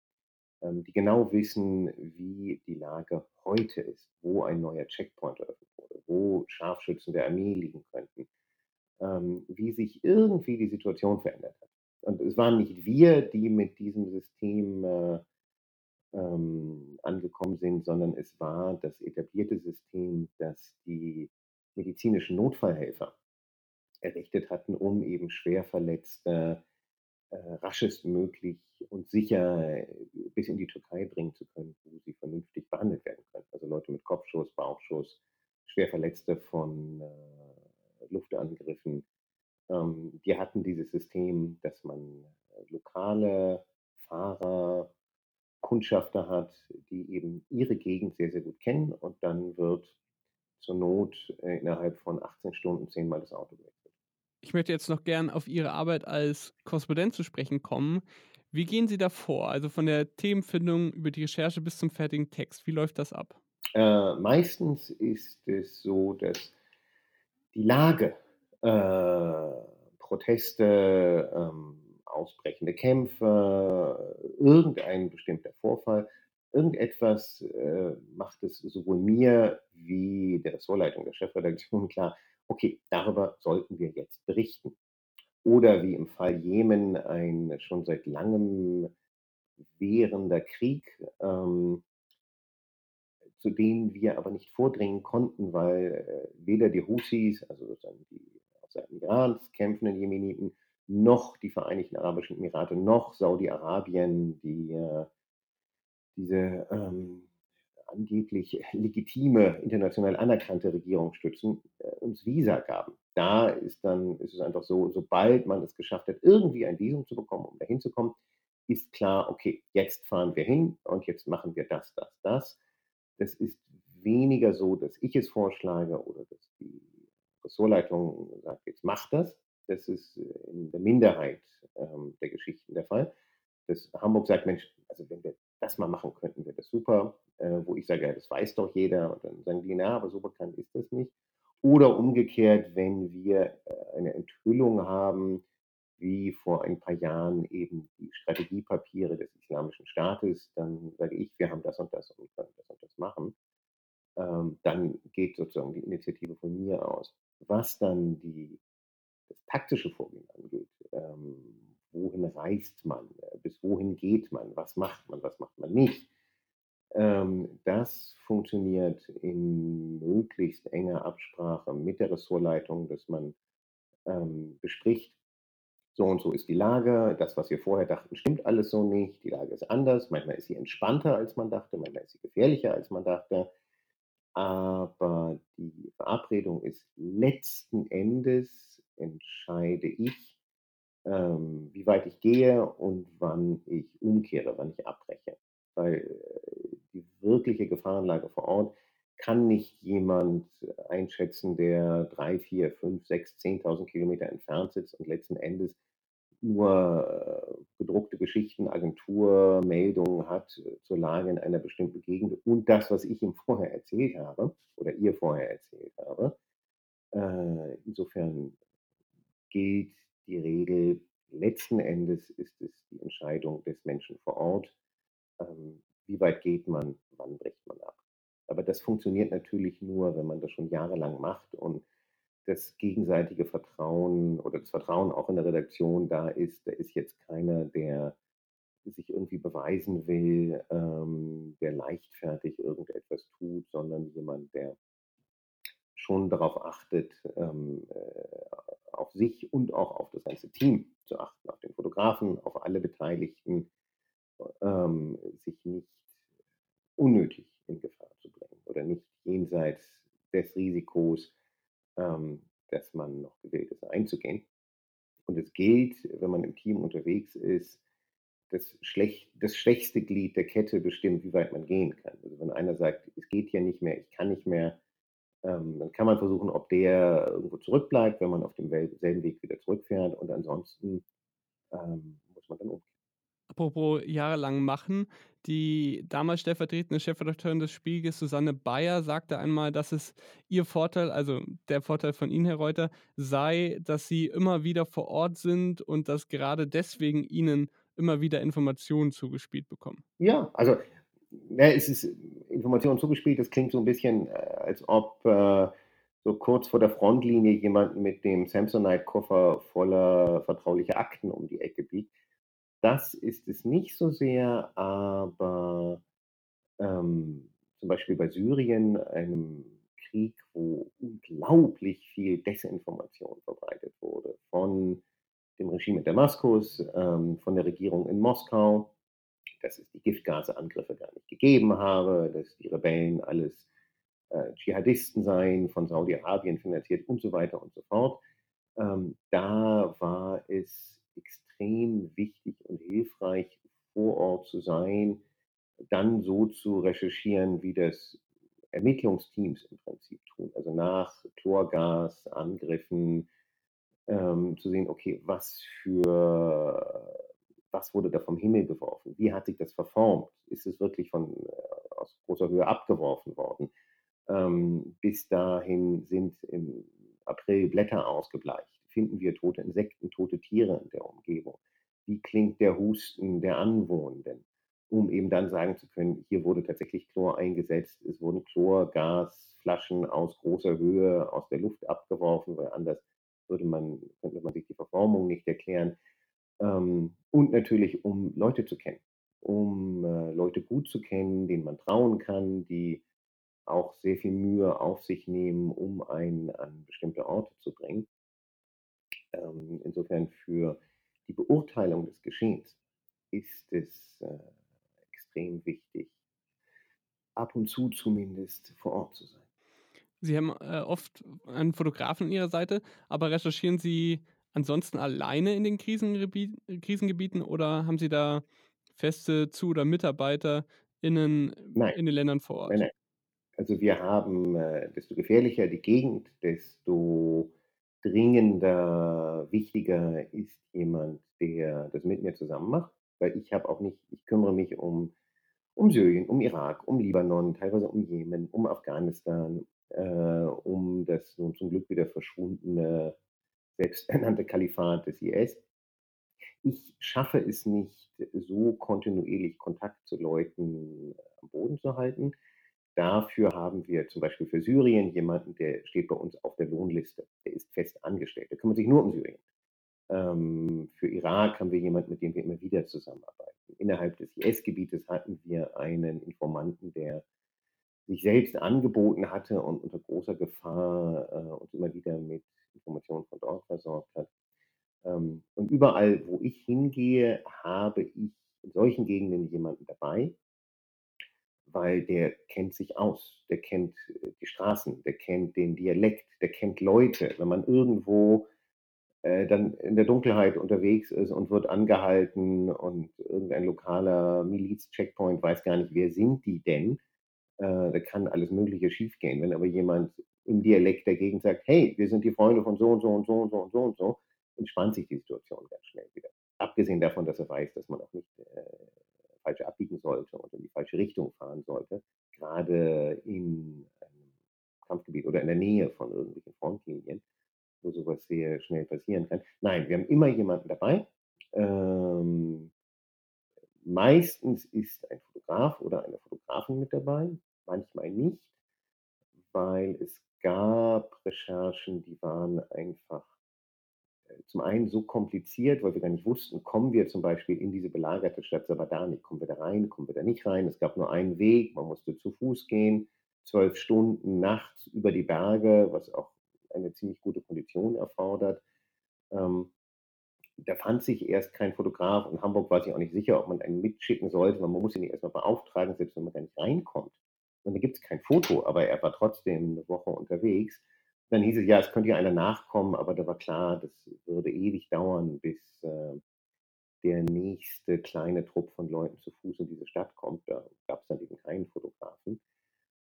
ähm, die genau wissen, wie die Lage heute ist, wo ein neuer Checkpoint eröffnet wurde, wo Scharfschützen der Armee liegen könnten, ähm, wie sich irgendwie die Situation verändert hat. Und es waren nicht wir, die mit diesem System äh, ähm, angekommen sind, sondern es war das etablierte System, das die medizinischen Notfallhelfer errichtet hatten, um eben schwer verletzte raschestmöglich und sicher äh, bis in die Türkei bringen zu können, wo sie vernünftig behandelt werden können. Also Leute mit Kopfschuss, Bauchschuss, schwer Verletzte von äh, Luftangriffen. Ähm, die hatten dieses System, dass man äh, lokale Fahrer, Kundschafter hat, die eben ihre Gegend sehr, sehr gut kennen und dann wird zur Not äh, innerhalb von 18 Stunden zehnmal das Auto gewechselt. Ich möchte jetzt noch gern auf Ihre Arbeit als Korrespondent zu sprechen kommen. Wie gehen Sie da vor? Also von der Themenfindung über die Recherche bis zum fertigen Text. Wie läuft das ab? Äh, meistens ist es so, dass die Lage, äh, Proteste, ähm, ausbrechende Kämpfe, irgendein bestimmter Vorfall, irgendetwas äh, macht es sowohl mir wie der Ressortleitung der Chefredaktion klar, okay, darüber sollten wir jetzt berichten. Oder wie im Fall Jemen ein schon seit langem währender Krieg, ähm, zu denen wir aber nicht vordringen konnten, weil äh, weder die Houthis, also sozusagen die aus Seiten Irans kämpfenden Jemeniten, noch die Vereinigten Arabischen Emirate, noch Saudi-Arabien, die äh, diese ähm, angeblich legitime, international anerkannte Regierung stützen, äh, uns Visa gaben. Da ist dann, ist es einfach so, sobald man es geschafft hat, irgendwie ein Visum zu bekommen, um dahin zu kommen, ist klar, okay, jetzt fahren wir hin und jetzt machen wir das, das, das. Das ist weniger so, dass ich es vorschlage oder dass die Ressortleitung sagt, jetzt mach das. Das ist in der Minderheit ähm, der Geschichten der Fall. Dass Hamburg sagt, Mensch, also wenn wir das mal machen könnten, wäre das super. Äh, wo ich sage, ja, das weiß doch jeder. Und dann sagen die, na, aber so bekannt ist das nicht. Oder umgekehrt, wenn wir äh, eine Enthüllung haben, wie vor ein paar Jahren eben die Strategiepapiere des Islamischen Staates, dann sage ich, wir haben das und das und können das und das machen. Ähm, dann geht sozusagen die Initiative von mir aus. Was dann die, das taktische Vorgehen angeht, ähm, wohin reist man, äh, bis wohin geht man, was macht man, was macht man nicht, ähm, das funktioniert in möglichst enger Absprache mit der Ressortleitung, dass man ähm, bespricht, so und so ist die Lage, das, was wir vorher dachten, stimmt alles so nicht, die Lage ist anders, manchmal ist sie entspannter, als man dachte, manchmal ist sie gefährlicher, als man dachte. Aber die Verabredung ist letzten Endes entscheide ich, ähm, wie weit ich gehe und wann ich umkehre, wann ich abbreche. Weil äh, die wirkliche Gefahrenlage vor Ort kann nicht jemand einschätzen, der drei, vier, fünf, sechs, zehntausend Kilometer entfernt sitzt und letzten Endes nur äh, gedruckte Geschichten, Agentur, Meldungen hat zur Lage in einer bestimmten Gegend und das, was ich ihm vorher erzählt habe oder ihr vorher erzählt habe. Äh, insofern gilt die Regel, letzten Endes ist es die Entscheidung des Menschen vor Ort. Ähm, wie weit geht man, wann bricht man ab? Aber das funktioniert natürlich nur, wenn man das schon jahrelang macht und das gegenseitige Vertrauen oder das Vertrauen auch in der Redaktion da ist. Da ist jetzt keiner, der sich irgendwie beweisen will, ähm, der leichtfertig irgendetwas tut, sondern jemand, der schon darauf achtet, ähm, äh, auf sich und auch auf das ganze Team zu achten, auf den Fotografen, auf alle Beteiligten, ähm, sich nicht unnötig in Gefahr zu bringen oder nicht jenseits des Risikos ähm, dass man noch gewillt ist, einzugehen. Und es gilt, wenn man im Team unterwegs ist, das, schlecht, das schwächste Glied der Kette bestimmt, wie weit man gehen kann. Also wenn einer sagt, es geht hier nicht mehr, ich kann nicht mehr, ähm, dann kann man versuchen, ob der irgendwo zurückbleibt, wenn man auf demselben Weg wieder zurückfährt. Und ansonsten ähm, muss man dann umkehren apropos jahrelang machen, die damals stellvertretende Chefredakteurin des Spiegels, Susanne Bayer, sagte einmal, dass es ihr Vorteil, also der Vorteil von Ihnen, Herr Reuter, sei, dass Sie immer wieder vor Ort sind und dass gerade deswegen Ihnen immer wieder Informationen zugespielt bekommen. Ja, also ja, es ist Informationen zugespielt, das klingt so ein bisschen, äh, als ob äh, so kurz vor der Frontlinie jemand mit dem Samsonite-Koffer voller vertraulicher Akten um die Ecke biegt. Das ist es nicht so sehr, aber ähm, zum Beispiel bei Syrien, einem Krieg, wo unglaublich viel Desinformation verbreitet wurde von dem Regime in Damaskus, ähm, von der Regierung in Moskau, dass es die Giftgaseangriffe gar nicht gegeben habe, dass die Rebellen alles äh, Dschihadisten seien, von Saudi-Arabien finanziert und so weiter und so fort. Ähm, da war es extrem wichtig und hilfreich, vor Ort zu sein, dann so zu recherchieren, wie das Ermittlungsteams im Prinzip tun. Also nach Chlorgasangriffen ähm, zu sehen, okay, was für, was wurde da vom Himmel geworfen? Wie hat sich das verformt? Ist es wirklich von, äh, aus großer Höhe abgeworfen worden? Ähm, bis dahin sind im April Blätter ausgebleicht finden wir tote Insekten, tote Tiere in der Umgebung? Wie klingt der Husten der Anwohnenden? Um eben dann sagen zu können, hier wurde tatsächlich Chlor eingesetzt, es wurden Chlorgasflaschen aus großer Höhe aus der Luft abgeworfen, weil anders würde man, könnte man sich die Verformung nicht erklären. Ähm, und natürlich, um Leute zu kennen. um äh, Leute gut zu kennen, denen man trauen kann, die auch sehr viel Mühe auf sich nehmen, um einen an bestimmte Orte zu bringen. Ähm, insofern für die Beurteilung des Geschehens ist es äh, extrem wichtig, ab und zu zumindest vor Ort zu sein. Sie haben äh, oft einen Fotografen an Ihrer Seite, aber recherchieren Sie ansonsten alleine in den Krisengebieten oder haben Sie da feste Zu- oder MitarbeiterInnen Nein. in den Ländern vor Ort? Nein, nein. Also wir haben, äh, desto gefährlicher die Gegend, desto dringender, wichtiger ist jemand, der das mit mir zusammen macht. Weil ich habe auch nicht, ich kümmere mich um, um Syrien, um Irak, um Libanon, teilweise um Jemen, um Afghanistan, äh, um das nun zum Glück wieder verschwundene, selbsternannte Kalifat des IS. Ich schaffe es nicht, so kontinuierlich Kontakt zu Leuten am Boden zu halten. Dafür haben wir zum Beispiel für Syrien jemanden, der steht bei uns auf der Lohnliste. Der ist fest angestellt. Der kümmert sich nur um Syrien. Ähm, für Irak haben wir jemanden, mit dem wir immer wieder zusammenarbeiten. Innerhalb des IS-Gebietes hatten wir einen Informanten, der sich selbst angeboten hatte und unter großer Gefahr äh, uns immer wieder mit Informationen von dort versorgt hat. Ähm, und überall, wo ich hingehe, habe ich in solchen Gegenden jemanden dabei, weil der kennt sich aus, der kennt äh, die Straßen, der kennt den Dialekt, der kennt Leute. Wenn man irgendwo äh, dann in der Dunkelheit unterwegs ist und wird angehalten und irgendein lokaler Miliz-Checkpoint weiß gar nicht, wer sind die denn, äh, da kann alles Mögliche schiefgehen. Wenn aber jemand im Dialekt dagegen sagt, hey, wir sind die Freunde von so und so und so und so und so und so, entspannt sich die Situation ganz schnell wieder. Abgesehen davon, dass er weiß, dass man auch nicht äh, falsch abbiegen sollte und in die falsche Richtung fahren sollte, gerade in einem Kampfgebiet oder in der Nähe von irgendwelchen Frontlinien, wo sowas sehr schnell passieren kann. Nein, wir haben immer jemanden dabei. Ähm, meistens ist ein Fotograf oder eine Fotografin mit dabei, manchmal nicht, weil es gab Recherchen, die waren einfach zum einen so kompliziert, weil wir gar nicht wussten, kommen wir zum Beispiel in diese belagerte Stadt Sabadani, kommen wir da rein, kommen wir da nicht rein. Es gab nur einen Weg, man musste zu Fuß gehen, zwölf Stunden nachts über die Berge, was auch eine ziemlich gute Kondition erfordert. Ähm, da fand sich erst kein Fotograf. In Hamburg war sich auch nicht sicher, ob man einen mitschicken sollte, weil man muss ihn erstmal beauftragen, selbst wenn man da nicht reinkommt. Und da gibt es kein Foto, aber er war trotzdem eine Woche unterwegs. Dann hieß es, ja, es könnte ja einer nachkommen, aber da war klar, das würde ewig dauern, bis äh, der nächste kleine Trupp von Leuten zu Fuß in diese Stadt kommt. Da gab es dann eben keinen Fotografen.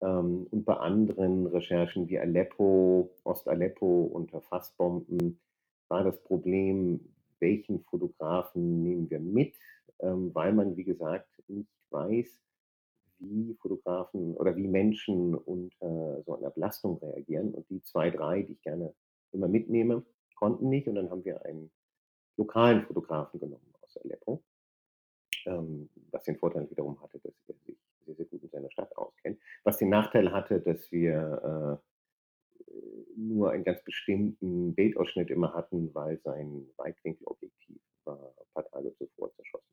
Ähm, und bei anderen Recherchen wie Aleppo, Ost-Aleppo unter Fassbomben war das Problem, welchen Fotografen nehmen wir mit, ähm, weil man, wie gesagt, nicht weiß, wie Fotografen oder wie Menschen unter so einer Belastung reagieren. Und die zwei, drei, die ich gerne immer mitnehme, konnten nicht. Und dann haben wir einen lokalen Fotografen genommen aus Aleppo, ähm, was den Vorteil wiederum hatte, dass er sich sehr, sehr gut in seiner Stadt auskennt. Was den Nachteil hatte, dass wir äh, nur einen ganz bestimmten Bildausschnitt immer hatten, weil sein Weitwinkelobjektiv war ein paar Tage zuvor zerschossen.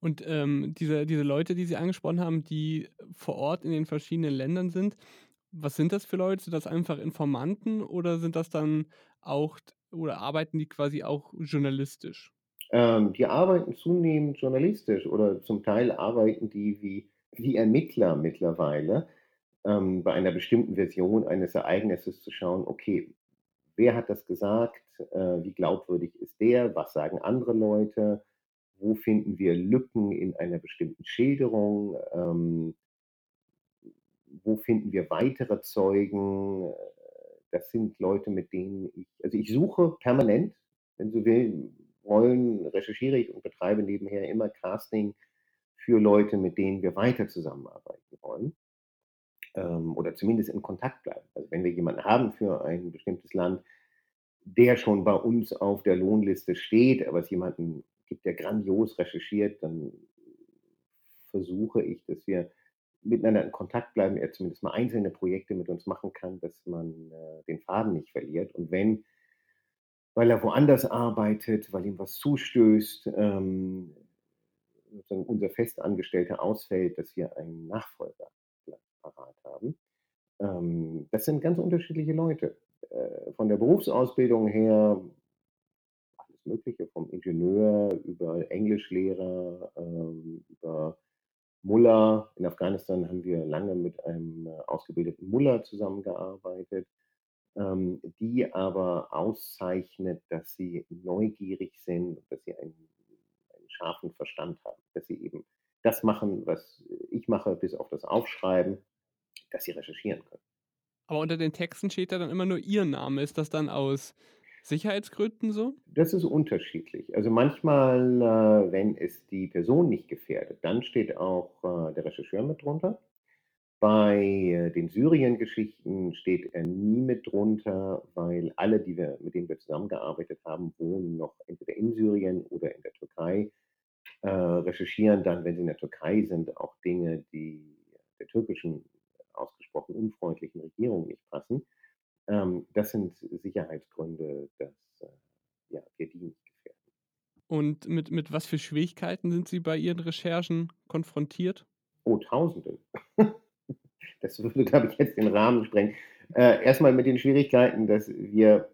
Und ähm, diese, diese Leute, die Sie angesprochen haben, die vor Ort in den verschiedenen Ländern sind, was sind das für Leute? Sind das einfach Informanten oder sind das dann auch oder arbeiten die quasi auch journalistisch? Ähm, die arbeiten zunehmend journalistisch oder zum Teil arbeiten die wie, wie Ermittler mittlerweile, ähm, bei einer bestimmten Version eines Ereignisses zu schauen, okay, wer hat das gesagt, äh, wie glaubwürdig ist der, was sagen andere Leute, wo finden wir Lücken in einer bestimmten Schilderung, ähm, wo finden wir weitere Zeugen. Das sind Leute, mit denen ich, also ich suche permanent, wenn Sie wollen, recherchiere ich und betreibe nebenher immer Casting für Leute, mit denen wir weiter zusammenarbeiten wollen ähm, oder zumindest in Kontakt bleiben. Also wenn wir jemanden haben für ein bestimmtes Land, der schon bei uns auf der Lohnliste steht, aber es jemanden gibt, der grandios recherchiert, dann versuche ich, dass wir miteinander in Kontakt bleiben, er zumindest mal einzelne Projekte mit uns machen kann, dass man äh, den Faden nicht verliert. Und wenn, weil er woanders arbeitet, weil ihm was zustößt, ähm, unser Festangestellter ausfällt, dass wir einen Nachfolger parat haben. Ähm, das sind ganz unterschiedliche Leute. Äh, von der Berufsausbildung her alles Mögliche, vom Ingenieur über Englischlehrer, ähm, über Mullah. In Afghanistan haben wir lange mit einem äh, ausgebildeten Mullah zusammengearbeitet, ähm, die aber auszeichnet, dass sie neugierig sind, dass sie einen, einen scharfen Verstand haben, dass sie eben das machen, was ich mache, bis auf das Aufschreiben, dass sie recherchieren können. Aber unter den Texten steht da dann immer nur Ihr Name. Ist das dann aus Sicherheitsgründen so? Das ist unterschiedlich. Also manchmal, äh, wenn es die Person nicht gefährdet, dann steht auch äh, der Rechercheur mit drunter. Bei äh, den Syrien-Geschichten steht er nie mit drunter, weil alle, die wir, mit denen wir zusammengearbeitet haben, wohnen noch entweder in Syrien oder in der Türkei, äh, recherchieren dann, wenn sie in der Türkei sind, auch Dinge, die der türkischen ausgesprochen unfreundlichen Regierung nicht passen. Ähm, das sind Sicherheitsgründe, dass äh, ja, wir die nicht gefährden. Und mit, mit was für Schwierigkeiten sind Sie bei Ihren Recherchen konfrontiert? Oh, Tausende. das würde, glaube ich, jetzt den Rahmen sprengen. Äh, erstmal mit den Schwierigkeiten, dass wir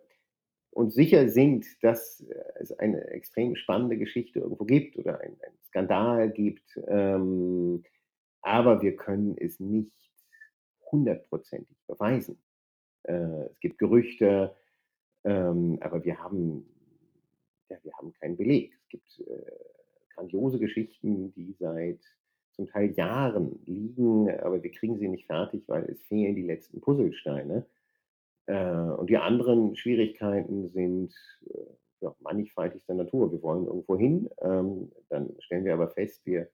uns sicher sind, dass es eine extrem spannende Geschichte irgendwo gibt oder einen Skandal gibt. Ähm, aber wir können es nicht hundertprozentig beweisen. Äh, es gibt Gerüchte, ähm, aber wir haben, ja, wir haben keinen Beleg. Es gibt äh, grandiose Geschichten, die seit zum Teil Jahren liegen, aber wir kriegen sie nicht fertig, weil es fehlen die letzten Puzzlesteine. Äh, und die anderen Schwierigkeiten sind ja, mannigfaltigster Natur. Wir wollen irgendwo hin, ähm, dann stellen wir aber fest, wir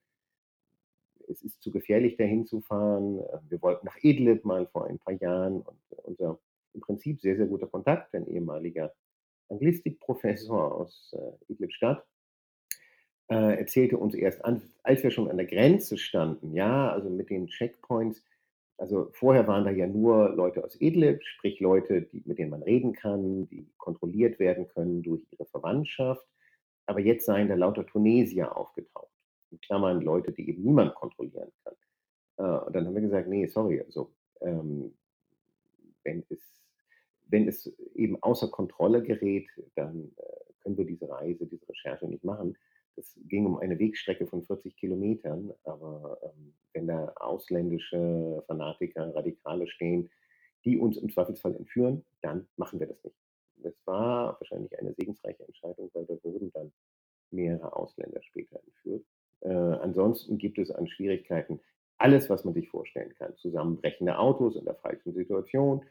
es ist zu gefährlich, dahin zu fahren. Äh, wir wollten nach Idlib mal vor ein paar Jahren und unser im Prinzip sehr, sehr guter Kontakt, ein ehemaliger Anglistikprofessor aus äh, Idlib-Stadt, äh, erzählte uns erst als wir schon an der Grenze standen, ja, also mit den Checkpoints, also vorher waren da ja nur Leute aus Idlib, sprich Leute, die, mit denen man reden kann, die kontrolliert werden können durch ihre Verwandtschaft. Aber jetzt seien da lauter Tunesier aufgetaucht in Klammern Leute, die eben niemand kontrollieren kann. Äh, und dann haben wir gesagt, nee, sorry, also ähm, wenn, es, wenn es eben außer Kontrolle gerät, dann äh, können wir diese Reise, diese Recherche nicht machen. Es ging um eine Wegstrecke von 40 Kilometern, aber ähm, wenn da ausländische Fanatiker, Radikale stehen, die uns im Zweifelsfall entführen, dann machen wir das nicht. Das war wahrscheinlich eine segensreiche Entscheidung, weil da wurden dann mehrere Ausländer später entführt. Äh, ansonsten gibt es an Schwierigkeiten alles, was man sich vorstellen kann. Zusammenbrechende Autos in der falschen Situation,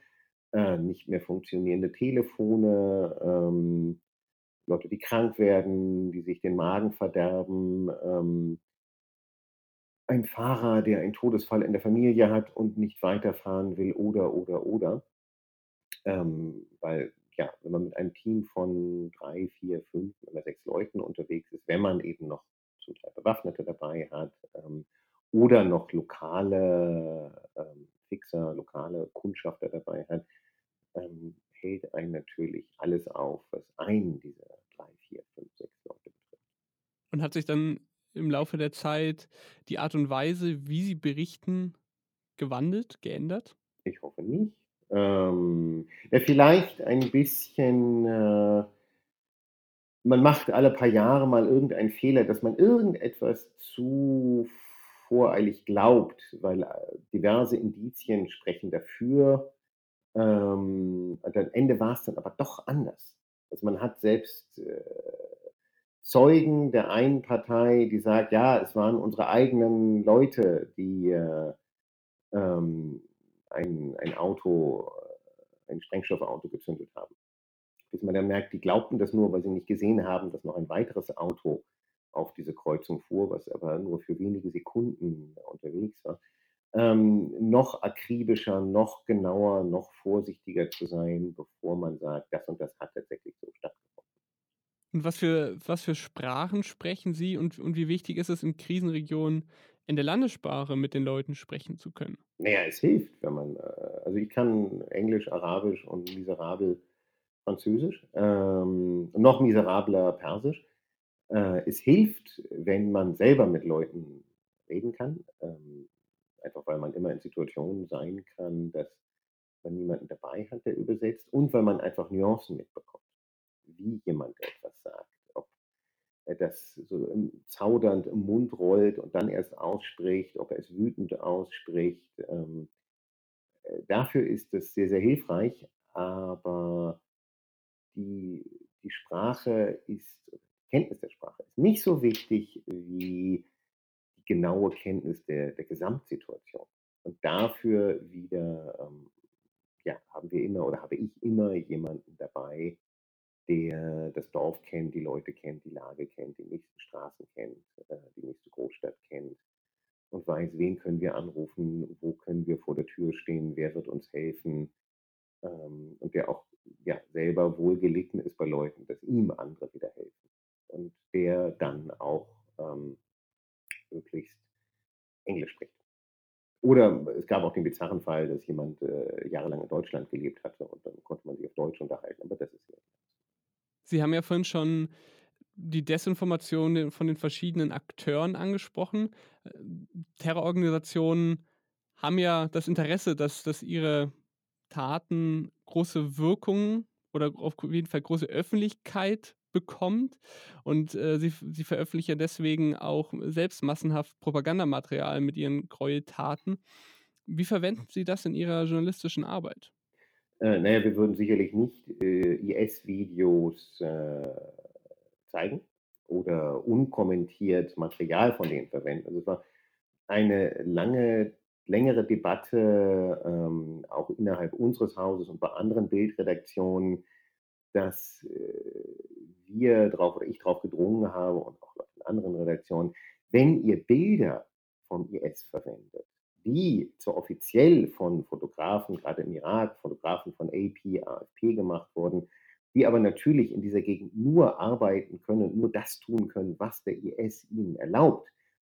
äh, nicht mehr funktionierende Telefone, ähm, Leute, die krank werden, die sich den Magen verderben, ähm, ein Fahrer, der einen Todesfall in der Familie hat und nicht weiterfahren will oder, oder, oder. Ähm, weil, ja, wenn man mit einem Team von drei, vier, fünf oder sechs Leuten unterwegs ist, wenn man eben noch zum Teil Bewaffnete dabei hat ähm, oder noch lokale ähm, Fixer, lokale Kundschafter dabei hat, ähm, hält einen natürlich alles auf, was einen dieser drei, vier, fünf, sechs Leute betrifft. Und hat sich dann im Laufe der Zeit die Art und Weise, wie Sie berichten, gewandelt, geändert? Ich hoffe nicht. Ähm, ja, vielleicht ein bisschen äh, man macht alle paar Jahre mal irgendeinen Fehler, dass man irgendetwas zu voreilig glaubt, weil äh, diverse Indizien sprechen dafür. Ähm, am Ende war es dann aber doch anders. Also man hat selbst äh, Zeugen der einen Partei, die sagt, ja, es waren unsere eigenen Leute, die äh, ähm, ein, ein Auto, äh, ein Sprengstoffauto gezündet haben bis man dann merkt, die glaubten das nur, weil sie nicht gesehen haben, dass noch ein weiteres Auto auf diese Kreuzung fuhr, was aber nur für wenige Sekunden unterwegs war. Ähm, noch akribischer, noch genauer, noch vorsichtiger zu sein, bevor man sagt, das und das hat tatsächlich so stattgefunden. Und was für, was für Sprachen sprechen Sie und, und wie wichtig ist es in Krisenregionen, in der Landessprache mit den Leuten sprechen zu können? Naja, es hilft, wenn man, äh, also ich kann Englisch, Arabisch und miserabel Französisch, ähm, noch miserabler Persisch. Äh, es hilft, wenn man selber mit Leuten reden kann, ähm, einfach weil man immer in Situationen sein kann, dass man niemanden dabei hat, der übersetzt und weil man einfach Nuancen mitbekommt, wie jemand etwas sagt, ob er das so zaudernd im Mund rollt und dann erst ausspricht, ob er es wütend ausspricht. Ähm, äh, dafür ist es sehr, sehr hilfreich, aber die, die Sprache ist, Kenntnis der Sprache ist nicht so wichtig wie die genaue Kenntnis der, der Gesamtsituation. Und dafür wieder ähm, ja, haben wir immer oder habe ich immer jemanden dabei, der das Dorf kennt, die Leute kennt, die Lage kennt, die nächsten Straßen kennt, äh, die nächste Großstadt kennt und weiß, wen können wir anrufen, wo können wir vor der Tür stehen, wer wird uns helfen ähm, und der auch ja, selber wohlgelitten ist bei Leuten, dass ihm andere wieder helfen und der dann auch ähm, möglichst Englisch spricht. Oder es gab auch den bizarren Fall, dass jemand äh, jahrelang in Deutschland gelebt hatte und dann konnte man sich auf Deutsch unterhalten, aber das ist ja. Sie haben ja vorhin schon die Desinformation von den verschiedenen Akteuren angesprochen. Terrororganisationen haben ja das Interesse, dass, dass ihre Taten große Wirkung oder auf jeden Fall große Öffentlichkeit bekommt. Und äh, sie, sie veröffentlichen deswegen auch selbst massenhaft Propagandamaterial mit ihren Gräueltaten. Wie verwenden Sie das in Ihrer journalistischen Arbeit? Äh, naja, wir würden sicherlich nicht äh, IS-Videos äh, zeigen oder unkommentiert Material von denen verwenden. Also es war eine lange, längere Debatte, ähm, auch innerhalb unseres Hauses und bei anderen Bildredaktionen, dass äh, wir drauf oder ich drauf gedrungen habe und auch in anderen Redaktionen, wenn ihr Bilder vom IS verwendet, die zu offiziell von Fotografen, gerade im Irak, Fotografen von AP, AFP gemacht wurden, die aber natürlich in dieser Gegend nur arbeiten können, nur das tun können, was der IS ihnen erlaubt,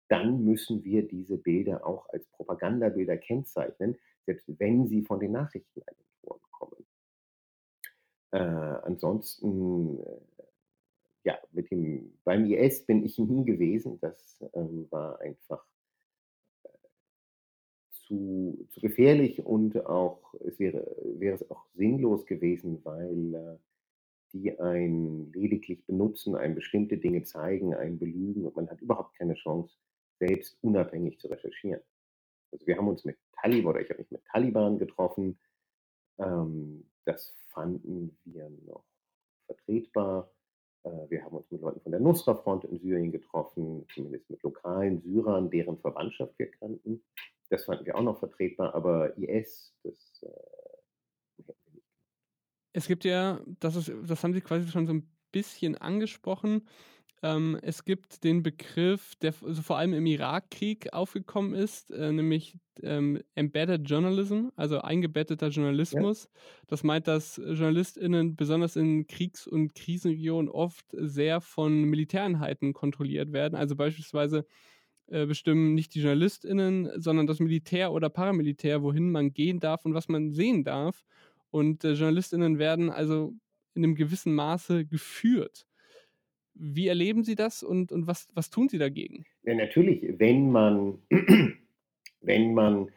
dann müssen wir diese Bilder auch als Propagandabilder kennzeichnen, selbst wenn sie von den Nachrichtenagenturen kommen. Äh, ansonsten äh, ja, mit dem, beim IS bin ich nie gewesen. Das ähm, war einfach äh, zu, zu gefährlich und auch, es wäre, wäre es auch sinnlos gewesen, weil äh, die ein lediglich benutzen, einem bestimmte Dinge zeigen, einen belügen und man hat überhaupt keine Chance, selbst unabhängig zu recherchieren. Also wir haben uns mit Taliban oder ich habe mich mit Taliban getroffen. Ähm, das fanden wir noch vertretbar. Äh, wir haben uns mit Leuten von der Nusra-Front in Syrien getroffen, zumindest mit lokalen Syrern, deren Verwandtschaft wir kannten. Das fanden wir auch noch vertretbar, aber IS, das äh, Es gibt ja, das, ist, das haben Sie quasi schon so ein bisschen angesprochen, ähm, es gibt den Begriff, der also vor allem im Irakkrieg aufgekommen ist, äh, nämlich ähm, Embedded Journalism, also eingebetteter Journalismus. Ja. Das meint, dass JournalistInnen besonders in Kriegs- und Krisenregionen oft sehr von Militäreinheiten kontrolliert werden. Also beispielsweise äh, bestimmen nicht die JournalistInnen, sondern das Militär oder Paramilitär, wohin man gehen darf und was man sehen darf. Und äh, JournalistInnen werden also in einem gewissen Maße geführt. Wie erleben Sie das und, und was, was tun Sie dagegen? Ja, natürlich, wenn man, wenn man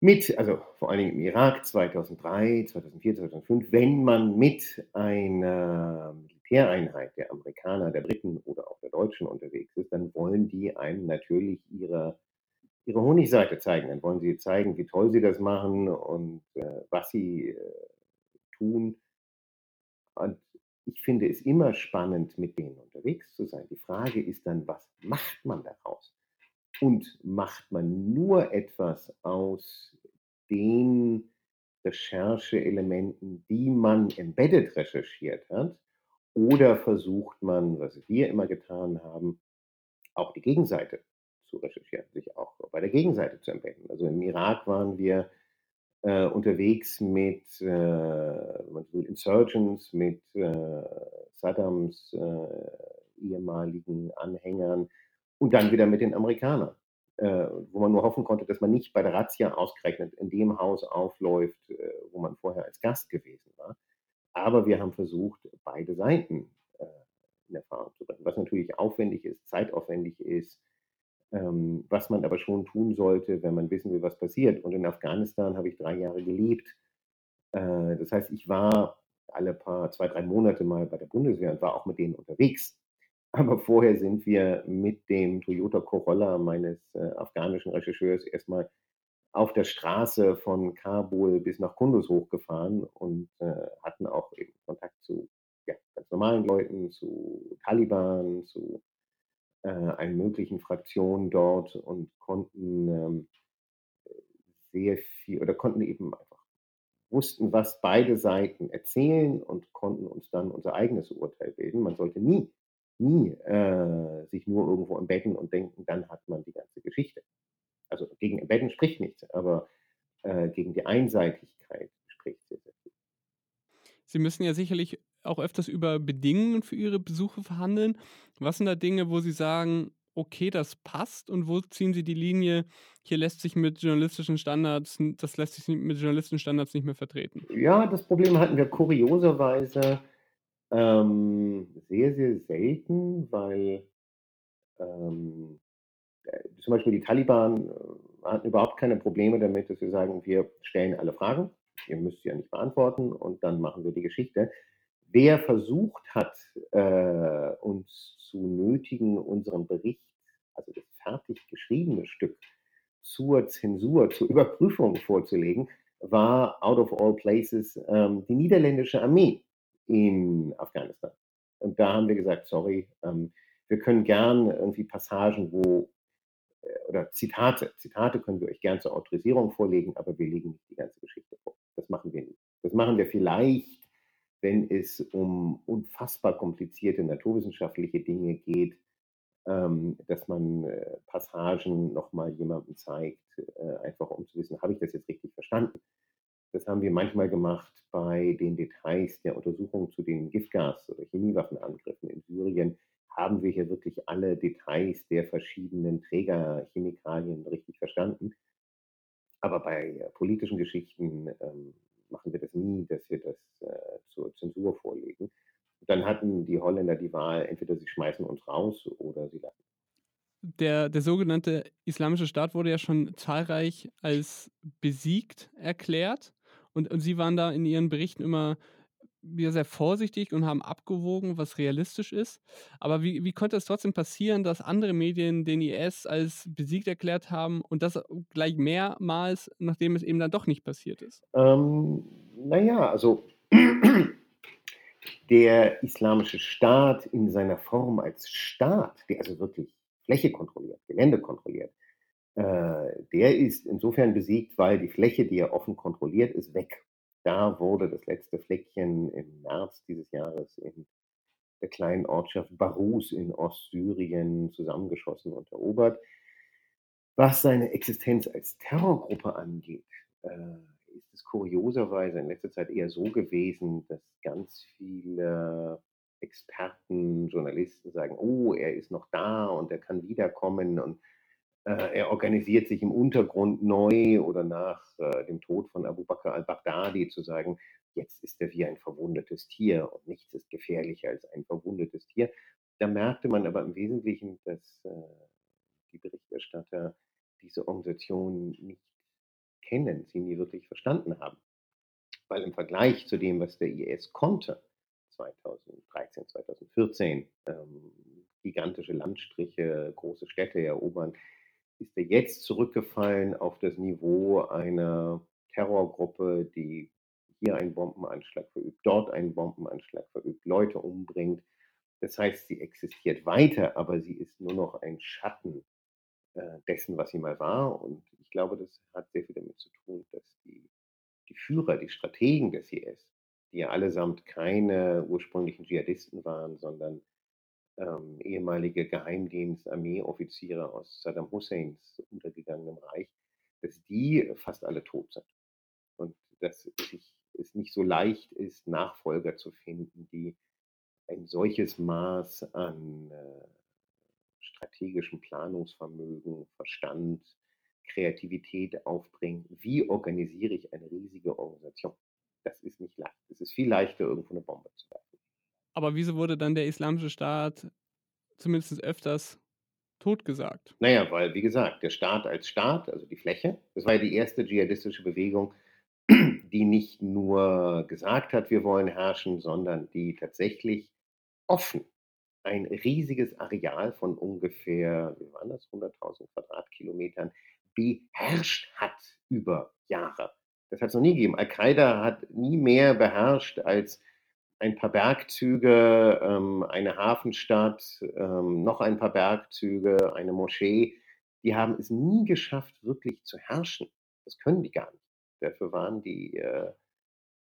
mit, also vor allen Dingen im Irak 2003, 2004, 2005, wenn man mit einer Militäreinheit der Amerikaner, der Briten oder auch der Deutschen unterwegs ist, dann wollen die einem natürlich ihre, ihre Honigseite zeigen. Dann wollen sie zeigen, wie toll sie das machen und äh, was sie äh, tun. Und ich finde es immer spannend, mit denen unterwegs zu sein. Die Frage ist dann, was macht man daraus? Und macht man nur etwas aus den Rechercheelementen, die man embedded recherchiert hat? Oder versucht man, was wir immer getan haben, auch die Gegenseite zu recherchieren, sich auch bei der Gegenseite zu embedden? Also im Irak waren wir äh, unterwegs mit äh, Insurgents, mit äh, Saddams äh, ehemaligen Anhängern und dann wieder mit den Amerikanern, äh, wo man nur hoffen konnte, dass man nicht bei der Razzia ausgerechnet in dem Haus aufläuft, äh, wo man vorher als Gast gewesen war. Aber wir haben versucht, beide Seiten in Erfahrung zu bringen. Was natürlich aufwendig ist, zeitaufwendig ist, ähm, was man aber schon tun sollte, wenn man wissen will, was passiert. Und in Afghanistan habe ich drei Jahre gelebt. Äh, das heißt, ich war alle paar, zwei, drei Monate mal bei der Bundeswehr und war auch mit denen unterwegs. Aber vorher sind wir mit dem Toyota Corolla meines äh, afghanischen Rechercheurs erstmal auf der Straße von Kabul bis nach Kunduz hochgefahren und äh, hatten auch eben Kontakt zu ja, ganz normalen Leuten, zu Taliban, zu äh, allen möglichen Fraktionen dort und konnten ähm, sehr viel oder konnten eben einfach wussten, was beide Seiten erzählen und konnten uns dann unser eigenes Urteil bilden. Man sollte nie, nie äh, sich nur irgendwo embedden und denken, dann hat man die ganze Geschichte. Also gegen Embedden spricht nichts, aber äh, gegen die Einseitigkeit spricht sehr, sehr viel. Sie müssen ja sicherlich auch öfters über Bedingungen für Ihre Besuche verhandeln. Was sind da Dinge, wo Sie sagen, okay, das passt und wo ziehen Sie die Linie, hier lässt sich mit journalistischen Standards, das lässt sich mit journalistischen Standards nicht mehr vertreten? Ja, das Problem hatten wir kurioserweise ähm, sehr, sehr selten, weil ähm, äh, zum Beispiel die Taliban äh, hatten überhaupt keine Probleme damit, dass wir sagen, wir stellen alle Fragen, ihr müsst sie ja nicht beantworten und dann machen wir die Geschichte. Wer versucht hat, äh, uns zu nötigen, unseren Bericht, also das fertig geschriebene Stück, zur Zensur, zur Überprüfung vorzulegen, war out of all places ähm, die niederländische Armee in Afghanistan. Und da haben wir gesagt, sorry, ähm, wir können gern irgendwie Passagen, wo äh, oder Zitate, Zitate können wir euch gern zur Autorisierung vorlegen, aber wir legen nicht die ganze Geschichte vor. Das machen wir nicht. Das machen wir vielleicht wenn es um unfassbar komplizierte naturwissenschaftliche Dinge geht, ähm, dass man äh, Passagen nochmal jemandem zeigt, äh, einfach um zu wissen, habe ich das jetzt richtig verstanden? Das haben wir manchmal gemacht bei den Details der Untersuchung zu den Giftgas- oder Chemiewaffenangriffen in Syrien. Haben wir hier wirklich alle Details der verschiedenen Trägerchemikalien richtig verstanden? Aber bei äh, politischen Geschichten ähm, machen wir das nie, dass wir das äh, zur Zensur vorlegen. Dann hatten die Holländer die Wahl, entweder sie schmeißen uns raus oder sie lassen. Der, der sogenannte Islamische Staat wurde ja schon zahlreich als besiegt erklärt. Und, und Sie waren da in Ihren Berichten immer wir sehr vorsichtig und haben abgewogen, was realistisch ist. Aber wie, wie konnte es trotzdem passieren, dass andere Medien den IS als besiegt erklärt haben und das gleich mehrmals, nachdem es eben dann doch nicht passiert ist? Ähm, naja, also der islamische Staat in seiner Form als Staat, der also wirklich Fläche kontrolliert, Gelände kontrolliert, äh, der ist insofern besiegt, weil die Fläche, die er offen kontrolliert, ist weg. Da wurde das letzte Fleckchen im März dieses Jahres in der kleinen Ortschaft Barus in Ostsyrien zusammengeschossen und erobert. Was seine Existenz als Terrorgruppe angeht, äh, ist es kurioserweise in letzter Zeit eher so gewesen, dass ganz viele Experten, Journalisten sagen, oh, er ist noch da und er kann wiederkommen und er organisiert sich im Untergrund neu oder nach äh, dem Tod von Abu Bakr al-Baghdadi zu sagen, jetzt ist er wie ein verwundetes Tier und nichts ist gefährlicher als ein verwundetes Tier. Da merkte man aber im Wesentlichen, dass äh, die Berichterstatter diese Organisation nicht kennen, sie nie wirklich verstanden haben. Weil im Vergleich zu dem, was der IS konnte, 2013, 2014, ähm, gigantische Landstriche, große Städte erobern, ist er jetzt zurückgefallen auf das Niveau einer Terrorgruppe, die hier einen Bombenanschlag verübt, dort einen Bombenanschlag verübt, Leute umbringt. Das heißt, sie existiert weiter, aber sie ist nur noch ein Schatten äh, dessen, was sie mal war. Und ich glaube, das hat sehr viel damit zu tun, dass die, die Führer, die Strategen des IS, die ja allesamt keine ursprünglichen Dschihadisten waren, sondern ähm, ehemalige Geheimdienst-Armeeoffiziere aus Saddam Husseins untergegangenem Reich, dass die fast alle tot sind. Und dass es nicht so leicht ist, Nachfolger zu finden, die ein solches Maß an äh, strategischem Planungsvermögen, Verstand, Kreativität aufbringen. Wie organisiere ich eine riesige Organisation? Das ist nicht leicht. Es ist viel leichter, irgendwo eine Bombe zu werfen. Aber wieso wurde dann der Islamische Staat zumindest öfters totgesagt? Naja, weil, wie gesagt, der Staat als Staat, also die Fläche, das war ja die erste dschihadistische Bewegung, die nicht nur gesagt hat, wir wollen herrschen, sondern die tatsächlich offen ein riesiges Areal von ungefähr, wie waren das, 100.000 Quadratkilometern beherrscht hat über Jahre. Das hat es noch nie gegeben. Al-Qaida hat nie mehr beherrscht als ein paar Bergzüge, ähm, eine Hafenstadt, ähm, noch ein paar Bergzüge, eine Moschee. Die haben es nie geschafft, wirklich zu herrschen. Das können die gar nicht. Dafür waren die äh,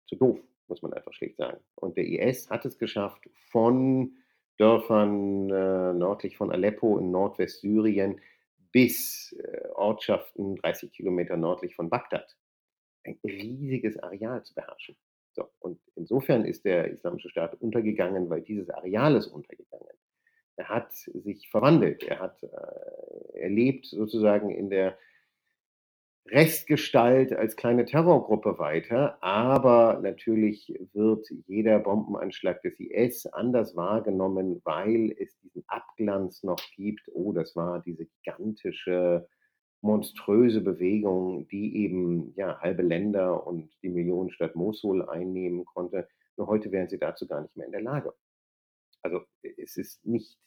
zu doof, muss man einfach schlicht sagen. Und der IS hat es geschafft, von Dörfern äh, nördlich von Aleppo in Nordwestsyrien bis äh, Ortschaften 30 Kilometer nördlich von Bagdad ein riesiges Areal zu beherrschen. So, und insofern ist der Islamische Staat untergegangen, weil dieses Areal ist untergegangen. Er hat sich verwandelt, er hat äh, er lebt sozusagen in der Restgestalt als kleine Terrorgruppe weiter, aber natürlich wird jeder Bombenanschlag des IS anders wahrgenommen, weil es diesen Abglanz noch gibt. Oh, das war diese gigantische, monströse Bewegung, die eben ja, halbe Länder und die Millionenstadt Mosul einnehmen konnte. Nur heute wären sie dazu gar nicht mehr in der Lage. Also es ist nicht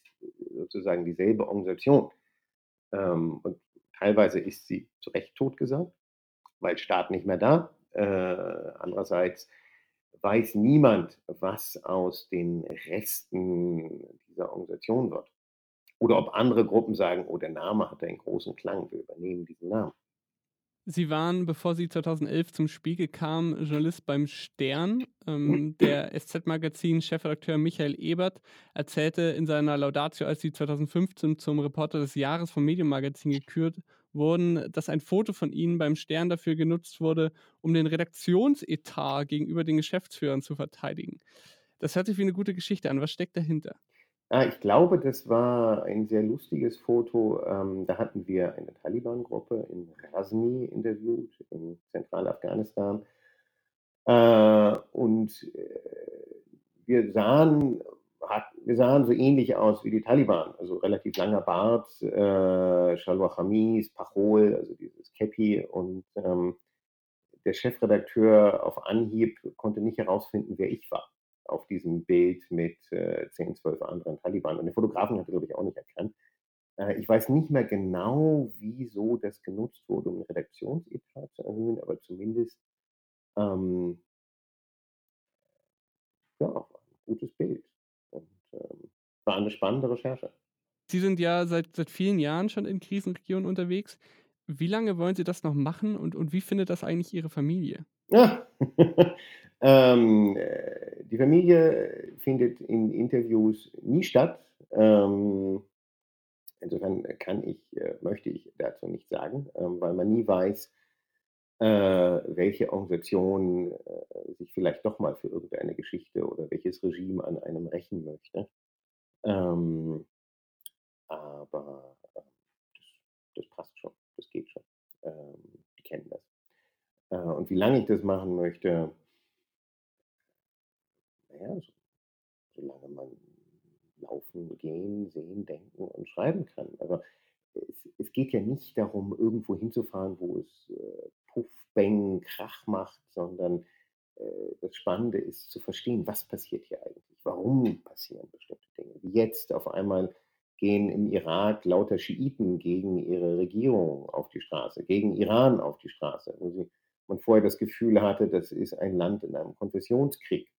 sozusagen dieselbe Organisation. Ähm, und Teilweise ist sie zu Recht totgesagt, weil Staat nicht mehr da. Äh, andererseits weiß niemand, was aus den Resten dieser Organisation wird. Oder ob andere Gruppen sagen, oh, der Name hat einen großen Klang, wir übernehmen diesen Namen. Sie waren, bevor Sie 2011 zum Spiegel kamen, Journalist beim Stern. Ähm, der SZ-Magazin-Chefredakteur Michael Ebert erzählte in seiner Laudatio, als Sie 2015 zum Reporter des Jahres vom Medienmagazin gekürt wurden, dass ein Foto von Ihnen beim Stern dafür genutzt wurde, um den Redaktionsetat gegenüber den Geschäftsführern zu verteidigen. Das hört sich wie eine gute Geschichte an. Was steckt dahinter? Ah, ich glaube, das war ein sehr lustiges Foto. Ähm, da hatten wir eine Taliban-Gruppe in Rasni interviewt, in Zentralafghanistan. Äh, und äh, wir sahen, hat, wir sahen so ähnlich aus wie die Taliban, also relativ langer Bart, äh, Shalwa Khamis, Pachol, also dieses Kepi. Und ähm, der Chefredakteur auf Anhieb konnte nicht herausfinden, wer ich war auf diesem Bild mit äh, 10, 12 anderen Taliban. Und den Fotografen hat er, glaube ich, auch nicht erkannt. Äh, ich weiß nicht mehr genau, wieso das genutzt wurde, um den Redaktionsetat zu erhöhen, aber zumindest ähm, ja, ein gutes Bild. Und ähm, war eine spannende Recherche. Sie sind ja seit, seit vielen Jahren schon in Krisenregionen unterwegs. Wie lange wollen Sie das noch machen und, und wie findet das eigentlich Ihre Familie? Ja, ähm, äh, die Familie findet in Interviews nie statt. Ähm, insofern kann ich, äh, möchte ich dazu nichts sagen, ähm, weil man nie weiß, äh, welche Organisation äh, sich vielleicht doch mal für irgendeine Geschichte oder welches Regime an einem rächen möchte. Ähm, aber äh, das, das, passt schon, das geht schon. Ähm, die kennen das. Äh, und wie lange ich das machen möchte, naja, so, solange man laufen, gehen, sehen, denken und schreiben kann. Aber es, es geht ja nicht darum, irgendwo hinzufahren, wo es äh, Puff, Bang, Krach macht, sondern äh, das Spannende ist zu verstehen, was passiert hier eigentlich, warum passieren bestimmte Dinge. Wie jetzt auf einmal gehen im Irak lauter Schiiten gegen ihre Regierung auf die Straße, gegen Iran auf die Straße, wo sie, man vorher das Gefühl hatte, das ist ein Land in einem Konfessionskrieg.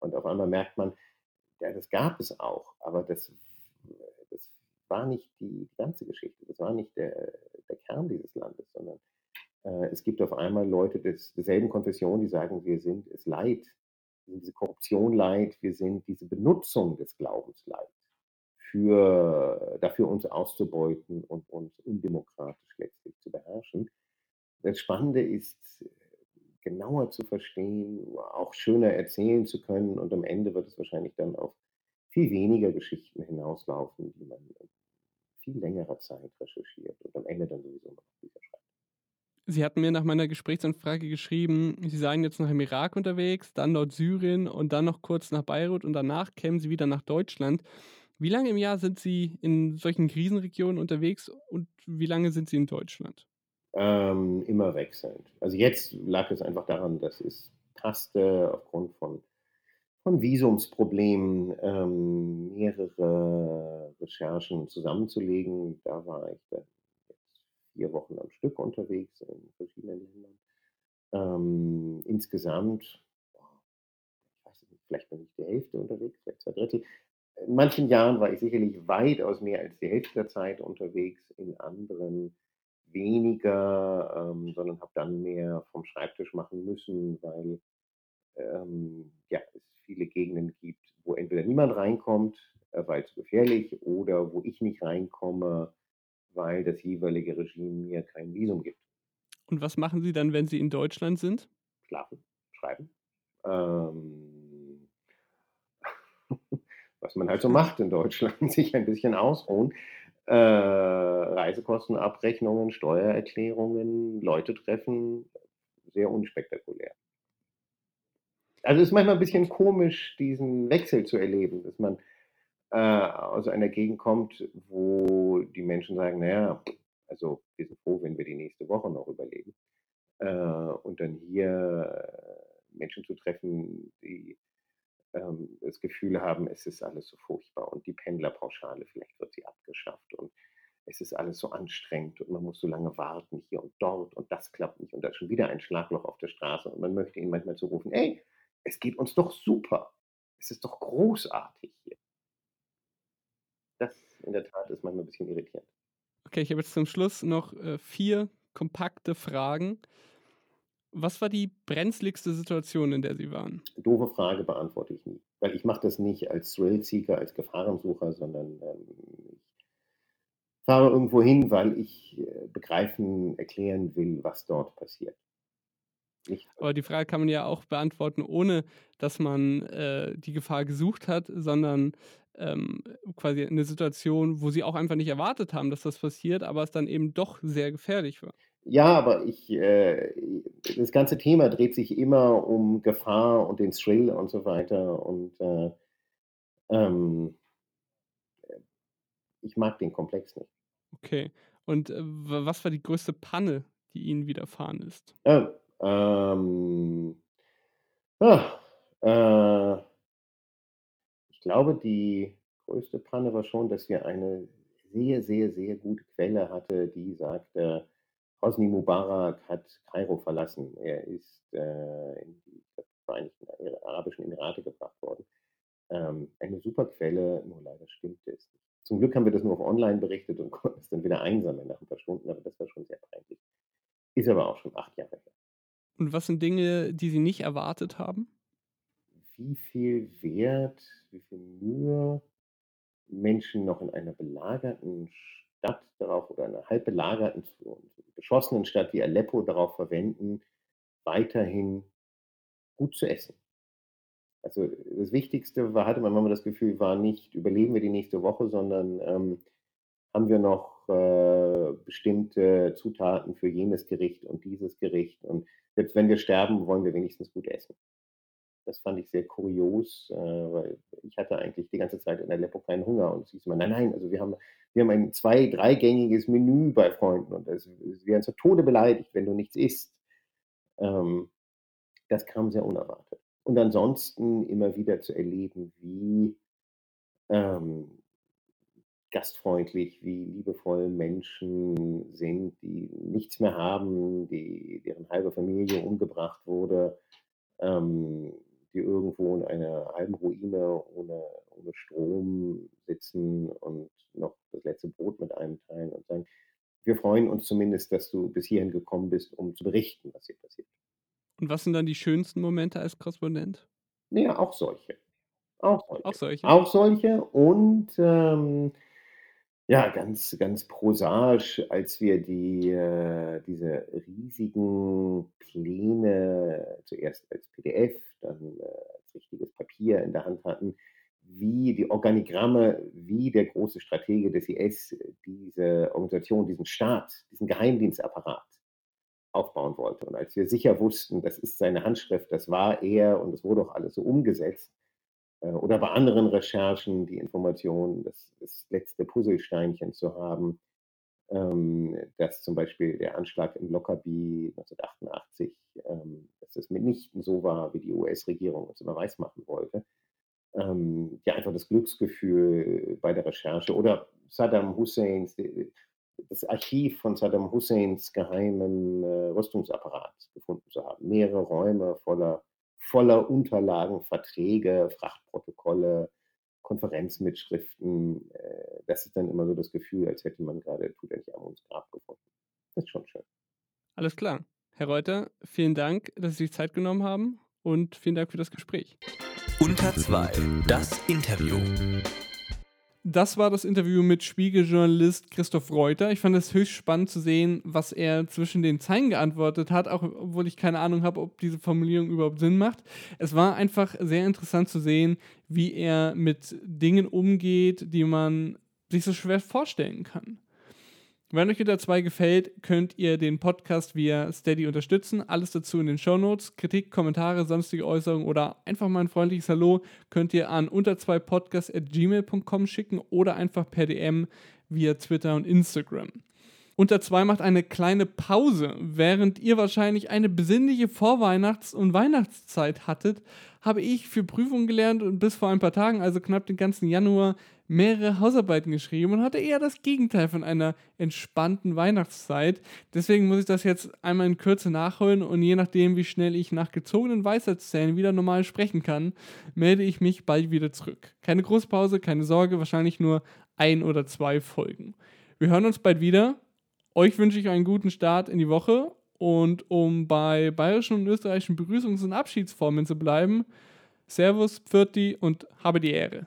Und auf einmal merkt man, ja, das gab es auch, aber das, das war nicht die, ganze Geschichte, das war nicht der, der Kern dieses Landes, sondern äh, es gibt auf einmal Leute des, derselben Konfession, die sagen, wir sind es leid, wir sind diese Korruption leid, wir sind diese Benutzung des Glaubens leid, für, dafür uns auszubeuten und uns undemokratisch letztlich zu beherrschen. Das Spannende ist, genauer zu verstehen, auch schöner erzählen zu können. Und am Ende wird es wahrscheinlich dann auf viel weniger Geschichten hinauslaufen, die man in viel längerer Zeit recherchiert und am Ende dann sowieso noch Bücher schreibt. Sie hatten mir nach meiner Gesprächsanfrage geschrieben, Sie seien jetzt noch im Irak unterwegs, dann Nordsyrien und dann noch kurz nach Beirut und danach kämen Sie wieder nach Deutschland. Wie lange im Jahr sind Sie in solchen Krisenregionen unterwegs und wie lange sind Sie in Deutschland? Ähm, immer wechselnd. Also jetzt lag es einfach daran, dass es passte aufgrund von, von Visumsproblemen ähm, mehrere Recherchen zusammenzulegen. Da war ich dann vier Wochen am Stück unterwegs in verschiedenen Ländern. Ähm, insgesamt, ich weiß nicht, vielleicht bin ich die Hälfte unterwegs, vielleicht zwei Drittel. In manchen Jahren war ich sicherlich weitaus mehr als die Hälfte der Zeit unterwegs, in anderen weniger, ähm, sondern habe dann mehr vom Schreibtisch machen müssen, weil ähm, ja, es viele Gegenden gibt, wo entweder niemand reinkommt, äh, weil es gefährlich, oder wo ich nicht reinkomme, weil das jeweilige Regime mir kein Visum gibt. Und was machen Sie dann, wenn Sie in Deutschland sind? Schlafen, schreiben. Ähm, was man halt so macht in Deutschland, sich ein bisschen ausruhen. Äh, Reisekostenabrechnungen, Steuererklärungen, Leute treffen, sehr unspektakulär. Also es ist manchmal ein bisschen komisch, diesen Wechsel zu erleben, dass man äh, aus einer Gegend kommt, wo die Menschen sagen, naja, also wir sind froh, wenn wir die nächste Woche noch überleben. Äh, und dann hier äh, Menschen zu treffen, die ähm, das Gefühl haben, es ist alles so furchtbar und die Pendlerpauschale, vielleicht wird sie abgeschafft und es ist alles so anstrengend und man muss so lange warten hier und dort und das klappt nicht und da ist schon wieder ein Schlagloch auf der Straße und man möchte ihnen manchmal zurufen, ey, es geht uns doch super, es ist doch großartig hier. Das in der Tat ist manchmal ein bisschen irritierend. Okay, ich habe jetzt zum Schluss noch äh, vier kompakte Fragen. Was war die brenzligste Situation, in der Sie waren? Doofe Frage beantworte ich nie. Weil ich mache das nicht als Thrill-Seeker, als Gefahrensucher, sondern ähm, ich fahre irgendwo hin, weil ich äh, begreifen, erklären will, was dort passiert. Nicht. Aber die Frage kann man ja auch beantworten, ohne dass man äh, die Gefahr gesucht hat, sondern ähm, quasi eine Situation, wo sie auch einfach nicht erwartet haben, dass das passiert, aber es dann eben doch sehr gefährlich war. Ja, aber ich, äh, das ganze Thema dreht sich immer um Gefahr und den Thrill und so weiter. Und äh, ähm, ich mag den Komplex nicht. Okay. Und äh, was war die größte Panne, die Ihnen widerfahren ist? Ja, ähm, ah, äh, ich glaube, die größte Panne war schon, dass wir eine sehr, sehr, sehr gute Quelle hatte, die sagte, Hosni Mubarak hat Kairo verlassen. Er ist äh, in die Vereinigten Arabischen Emirate gebracht worden. Ähm, eine super Quelle, nur leider stimmte es nicht. Zum Glück haben wir das nur auf Online berichtet und konnten es dann wieder einsammeln nach ein paar Stunden, aber das war schon sehr peinlich. Ist aber auch schon acht Jahre her. Und was sind Dinge, die Sie nicht erwartet haben? wie viel Wert, wie viel Mühe Menschen noch in einer belagerten Stadt darauf oder einer halb belagerten, beschossenen Stadt wie Aleppo darauf verwenden, weiterhin gut zu essen. Also das Wichtigste war, hatte man manchmal das Gefühl, war nicht, überleben wir die nächste Woche, sondern ähm, haben wir noch äh, bestimmte Zutaten für jenes Gericht und dieses Gericht. Und selbst wenn wir sterben, wollen wir wenigstens gut essen. Das fand ich sehr kurios, äh, weil ich hatte eigentlich die ganze Zeit in Aleppo keinen Hunger und es hieß immer, nein, nein, also wir haben, wir haben ein zwei-, dreigängiges Menü bei Freunden und es, wir werden zu Tode beleidigt, wenn du nichts isst. Ähm, das kam sehr unerwartet. Und ansonsten immer wieder zu erleben, wie ähm, gastfreundlich, wie liebevoll Menschen sind, die nichts mehr haben, die, deren halbe Familie umgebracht wurde, ähm, die irgendwo in einer halben Ruine ohne, ohne Strom sitzen und noch das letzte Brot mit einem teilen und sagen, wir freuen uns zumindest, dass du bis hierhin gekommen bist, um zu berichten, was hier passiert. Und was sind dann die schönsten Momente als Korrespondent? Naja, auch solche. Auch solche. Auch solche. Auch solche. Und ähm, ja, ganz, ganz prosaisch, als wir die, äh, diese riesigen Pläne zuerst als PDF, dann äh, als richtiges Papier in der Hand hatten, wie die Organigramme, wie der große Stratege des IS diese Organisation, diesen Staat, diesen Geheimdienstapparat auf als wir sicher wussten, das ist seine Handschrift, das war er und es wurde auch alles so umgesetzt. Äh, oder bei anderen Recherchen die Information, das, das letzte Puzzlesteinchen zu haben, ähm, dass zum Beispiel der Anschlag in Lockerbie 1988, ähm, dass das mitnichten so war, wie die US-Regierung uns immer weismachen wollte. Ähm, ja, einfach das Glücksgefühl bei der Recherche oder Saddam Husseins, das Archiv von Saddam Husseins geheimen äh, Rüstungsapparat gefunden zu haben. Mehrere Räume voller, voller Unterlagen, Verträge, Frachtprotokolle, Konferenzmitschriften. Äh, das ist dann immer so das Gefühl, als hätte man gerade Tutanchamuns Grab gefunden. Das ist schon schön. Alles klar. Herr Reuter, vielen Dank, dass Sie sich Zeit genommen haben und vielen Dank für das Gespräch. Unter 2, das Interview. Das war das Interview mit Spiegeljournalist Christoph Reuter. Ich fand es höchst spannend zu sehen, was er zwischen den Zeilen geantwortet hat, auch obwohl ich keine Ahnung habe, ob diese Formulierung überhaupt Sinn macht. Es war einfach sehr interessant zu sehen, wie er mit Dingen umgeht, die man sich so schwer vorstellen kann. Wenn euch Unter 2 gefällt, könnt ihr den Podcast via Steady unterstützen. Alles dazu in den Show Notes. Kritik, Kommentare, sonstige Äußerungen oder einfach mal ein freundliches Hallo könnt ihr an unter2podcast.gmail.com schicken oder einfach per DM via Twitter und Instagram. Unter 2 macht eine kleine Pause. Während ihr wahrscheinlich eine besinnliche Vorweihnachts- und Weihnachtszeit hattet, habe ich für Prüfungen gelernt und bis vor ein paar Tagen, also knapp den ganzen Januar, mehrere Hausarbeiten geschrieben und hatte eher das Gegenteil von einer entspannten Weihnachtszeit. Deswegen muss ich das jetzt einmal in Kürze nachholen und je nachdem, wie schnell ich nach gezogenen Weisheitszähnen wieder normal sprechen kann, melde ich mich bald wieder zurück. Keine Großpause, keine Sorge, wahrscheinlich nur ein oder zwei Folgen. Wir hören uns bald wieder. Euch wünsche ich einen guten Start in die Woche und um bei bayerischen und österreichischen Begrüßungs- und Abschiedsformen zu bleiben, Servus, Pfirti und habe die Ehre.